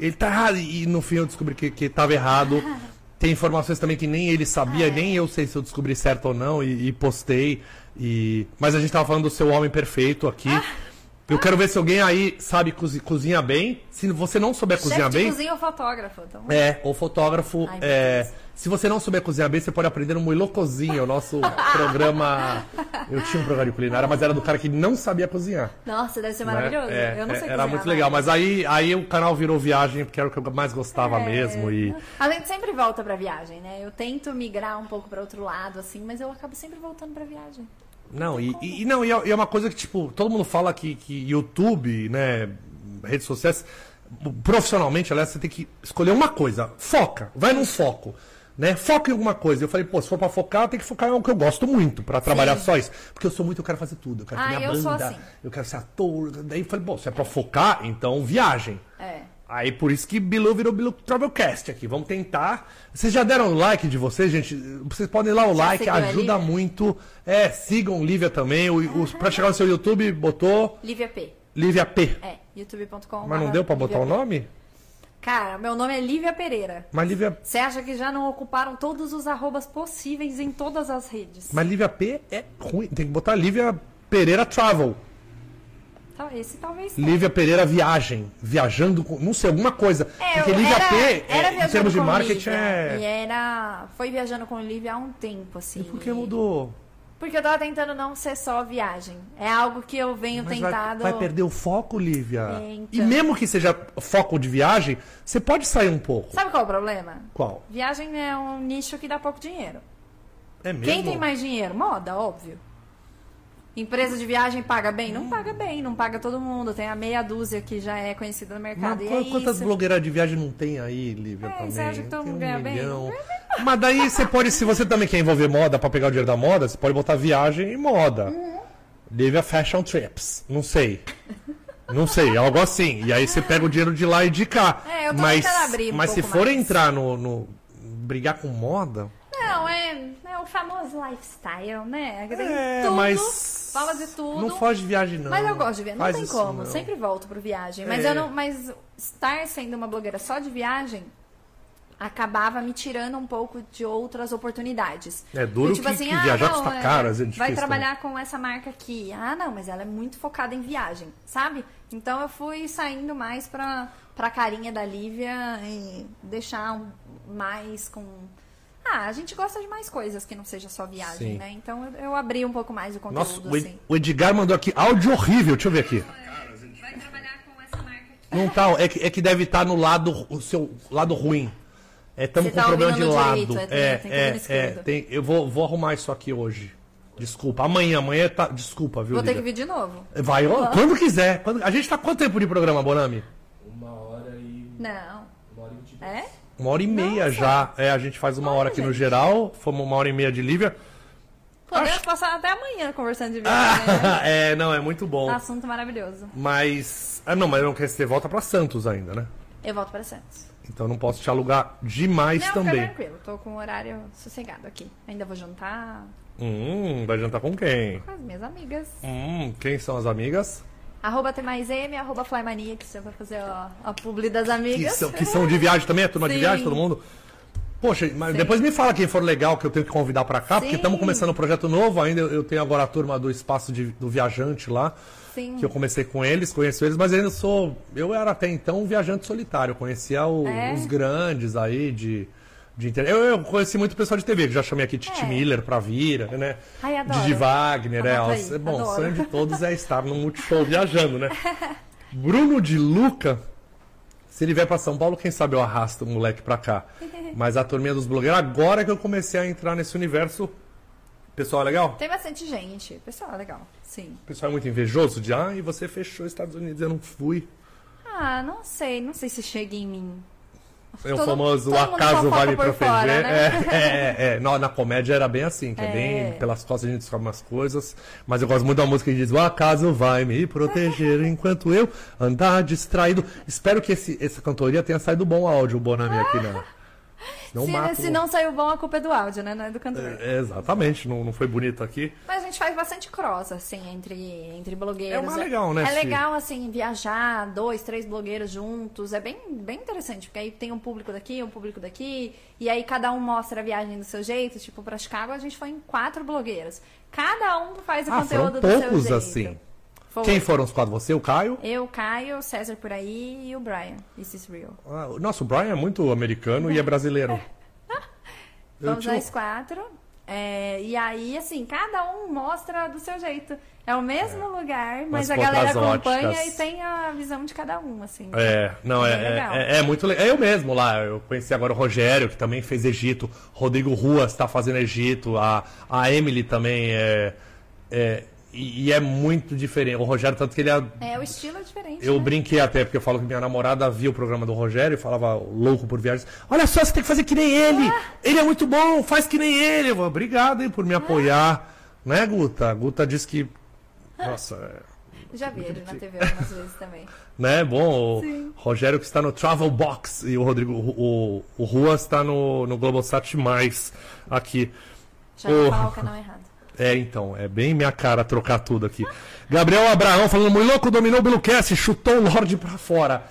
Ele tá errado. E no fim eu descobri que, que tava errado. Tem informações também que nem ele sabia, Ah, é. nem eu sei se eu descobri certo ou não, e, e postei. E... Mas a gente tava falando do seu homem perfeito aqui. Ah. Eu quero ver se alguém aí sabe cozi- cozinhar bem. Se você não souber cozinhar Chefe bem. cozinha ou fotógrafo. Então... É, ou fotógrafo. Ai, é, se você não souber cozinhar bem, você pode aprender no Muilô Cozinha, o nosso programa. Eu tinha um programa de culinária, mas era do cara que não sabia cozinhar. Nossa, deve ser né? maravilhoso. É, eu não é, sei Era cozinhar muito legal, mas aí, aí o canal virou viagem, porque era o que eu mais gostava É. mesmo. E A gente sempre volta pra viagem, né? Eu tento migrar um pouco pra outro lado, assim, mas eu acabo sempre voltando pra viagem. Não, e, e- não, e é, e é uma coisa que, tipo, todo mundo fala que, que YouTube, né, redes sociais, profissionalmente, aliás, você tem que escolher uma coisa. Foca, vai num foco. Né? Foca em alguma coisa. Eu falei, pô, se for pra focar, tem que focar em algo que eu gosto muito, pra trabalhar só isso. Porque eu sou muito, eu quero fazer tudo. Eu quero Ah, ter minha eu banda, assim. eu quero ser ator. Daí eu falei, bom, se é pra focar, então viagem. É. Aí por isso que Bilu virou Bilu Travelcast aqui. Vamos tentar. Vocês já deram o like de vocês, gente? Vocês podem ir lá o like, seguiu a ajuda Lívia? muito. É, sigam Lívia também. O, pra chegar no seu YouTube, botou Lívia P. Lívia P. É, youtube.com. Mas não deu pra botar o nome? Cara, meu nome é Lívia Pereira. Mas Lívia, Você acha que já não ocuparam todos os arrobas possíveis em todas as redes? mas Lívia P é ruim. Tem que botar Lívia Pereira Travel. Tá, Esse talvez seja. Lívia Pereira Viagem. Viajando com. Não sei, alguma coisa. É, Porque Lívia era, P, é, era em viajando termos de com marketing, Lívia, é. E era. Foi viajando com Lívia há um tempo, assim. E por que mudou? Porque eu tava tentando não ser só viagem. É algo que eu venho Mas vai, tentado. vai perder o foco, Lívia. É, então. E mesmo que seja foco de viagem, você pode sair um pouco. Sabe qual é o problema? Qual? Viagem é um nicho que dá pouco dinheiro. É mesmo? Quem tem mais dinheiro? Moda, óbvio. Empresa de viagem paga bem? Hum. Não paga bem, não paga todo mundo. Tem a meia dúzia que já é conhecida no mercado. Mas é qu- quantas isso. blogueiras de viagem não tem aí, Lívia, É, também? você acha que todo mundo um ganha bem? Mas daí você pode, se você também quer envolver moda pra pegar o dinheiro da moda, você pode botar viagem e moda. Uhum. Lívia Fashion Trips. Não sei. Não sei, algo assim. E aí você pega o dinheiro de lá e de cá. É, eu tô mas abrir um mas se for mais. entrar no, no- brigar com moda, Não, é, é o famoso lifestyle, né? Que Tem É, tudo, mas fala de tudo. não foge de viagem não. Mas eu gosto de viagem. Não Faz tem como. não. Sempre volto pro viagem. Mas É. eu não. Mas estar sendo uma blogueira só de viagem acabava me tirando um pouco de outras oportunidades. É duro E, tipo que- que viajar custa caro, às vezes é Vai difícil trabalhar com essa marca aqui. Ah, não, mas ela é muito focada em viagem, sabe? Então eu fui saindo mais pra, pra carinha da Lívia e deixar mais com. Ah, a gente gosta de mais coisas que não seja só viagem, Sim. né? Então eu, eu abri um pouco mais o conteúdo, Nossa, assim. o Edgar mandou aqui áudio horrível. Deixa eu ver aqui. Vai trabalhar com essa marca aqui. Não tá, é que, é que deve estar no lado, o seu lado ruim. Estamos com tá problema de lado. direito, é, é, é, é, tem- eu vou, vou arrumar isso aqui hoje. Desculpa. Amanhã, amanhã tá. Desculpa, viu? Vou ter que vir de novo. Vai, ó, quando quiser. Quando- a gente tá quanto tempo de programa, Bonami? Uma hora e. Não. Uma hora e vinte É? Uma hora e meia Nossa. já. É, a gente faz uma hora aqui no gente. geral. Fomos uma hora e meia de Lívia. Podemos passar até amanhã conversando de viagem, né? é, não, é muito bom. Assunto maravilhoso. Mas. Ah, não, mas eu não quero que você volta pra Santos ainda, né? Eu volto para Santos. Então não posso te alugar demais Não, também. fica tranquilo. Tô com um horário sossegado aqui. Ainda vou jantar Hum, vai jantar com quem? com as minhas amigas. Hum, quem são as amigas? Arroba T mais M, arroba Flymania, que você vai fazer a, a publi das Que amigas. são, que são de viagem também? É turma de Sim. viagem, todo mundo? Poxa, mas Sim. depois me fala quem for legal que eu tenho que convidar pra cá, porque Sim. estamos começando um projeto novo ainda. Eu eu tenho agora a turma do Espaço de- do Viajante lá, Sim. que eu comecei com eles, conheço eles, mas ainda sou. Eu era até então um viajante solitário, eu conhecia o- É? os grandes aí de. De inter- eu, eu conheci muito pessoal de TV, que já chamei aqui Titi É. Miller pra vir, né? Ai, adoro. Didi Wagner, é. Aí, bom, o sonho de todos é estar no Multishow viajando, né? Bruno de Luca, se ele vier pra São Paulo, quem sabe eu arrasto o moleque pra cá. Mas a turminha dos blogueiros, agora que eu comecei a entrar nesse universo. Pessoal é legal? Tem bastante gente. Pessoal, é legal. Sim. O pessoal é muito invejoso de, ah, e você fechou os Estados Unidos, eu não fui. Ah, não sei. Não sei se chega em mim. É o Todo- famoso todo acaso fofoca vai me por proteger. fora, né? é, é, é. Na, na comédia era bem assim, que é. É. bem pelas costas a gente descobre umas coisas. Mas eu gosto muito da música que diz: O acaso vai me proteger enquanto eu andar distraído. Espero que esse, essa cantoria tenha saído bom áudio, Bonami aqui na. Senão Se, mato. se não saiu bom, a culpa é do áudio, né? Não é do cantor. É, exatamente, não, não foi bonito aqui. Mas a gente faz bastante cross, assim, entre, entre blogueiros. É mais legal, né, É Ci? legal, assim, viajar, dois, três blogueiros juntos. É bem, bem interessante, porque aí tem um público daqui, um público daqui. E aí cada um mostra a viagem do seu jeito. Tipo, pra Chicago a gente foi em quatro blogueiros. Cada um faz o Ah, conteúdo do seu poucos jeito. assim. Foi. Quem foram os quatro? Você, o Caio? Eu, o Caio, o César por aí e o Brian. This is real. Ah, o nosso Brian é muito americano e é brasileiro. Vamos tinha- nós quatro. É, e aí, assim, cada um mostra do seu jeito. É o mesmo lugar, mas a galera acompanha óticas. e tem a visão de cada um, assim. É, não, É é, é, é, é muito legal. É eu mesmo lá. Eu conheci agora o Rogério, que também fez Egito. Rodrigo Ruas está fazendo Egito. A, a Emily também é. É e, e é muito diferente. O Rogério, tanto que ele é. É, o estilo é diferente. Eu né? brinquei até, porque eu falo que minha namorada via o programa do Rogério e falava louco por viagens. Olha só, você tem que fazer que nem ele! Ele é muito bom, faz que nem ele! Eu Obrigado hein, por me apoiar. Né, Guta? A Guta disse que. Nossa, é, Já vi ele na TV algumas vezes também. né? Bom, o Sim. Rogério que está no Travel Box e o Rodrigo, o, o Ruas está no, no Globosat Mais aqui. Já Ô. falar o canal errado. É, então, é bem minha cara trocar tudo aqui. Gabriel Abraão falando, muito louco, dominou o Bilucast, chutou o Lorde pra fora.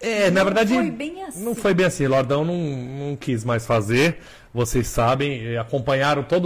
É, na Não verdade. foi bem assim. Não foi bem assim. Lordão não, não quis mais fazer. Vocês sabem, acompanharam todo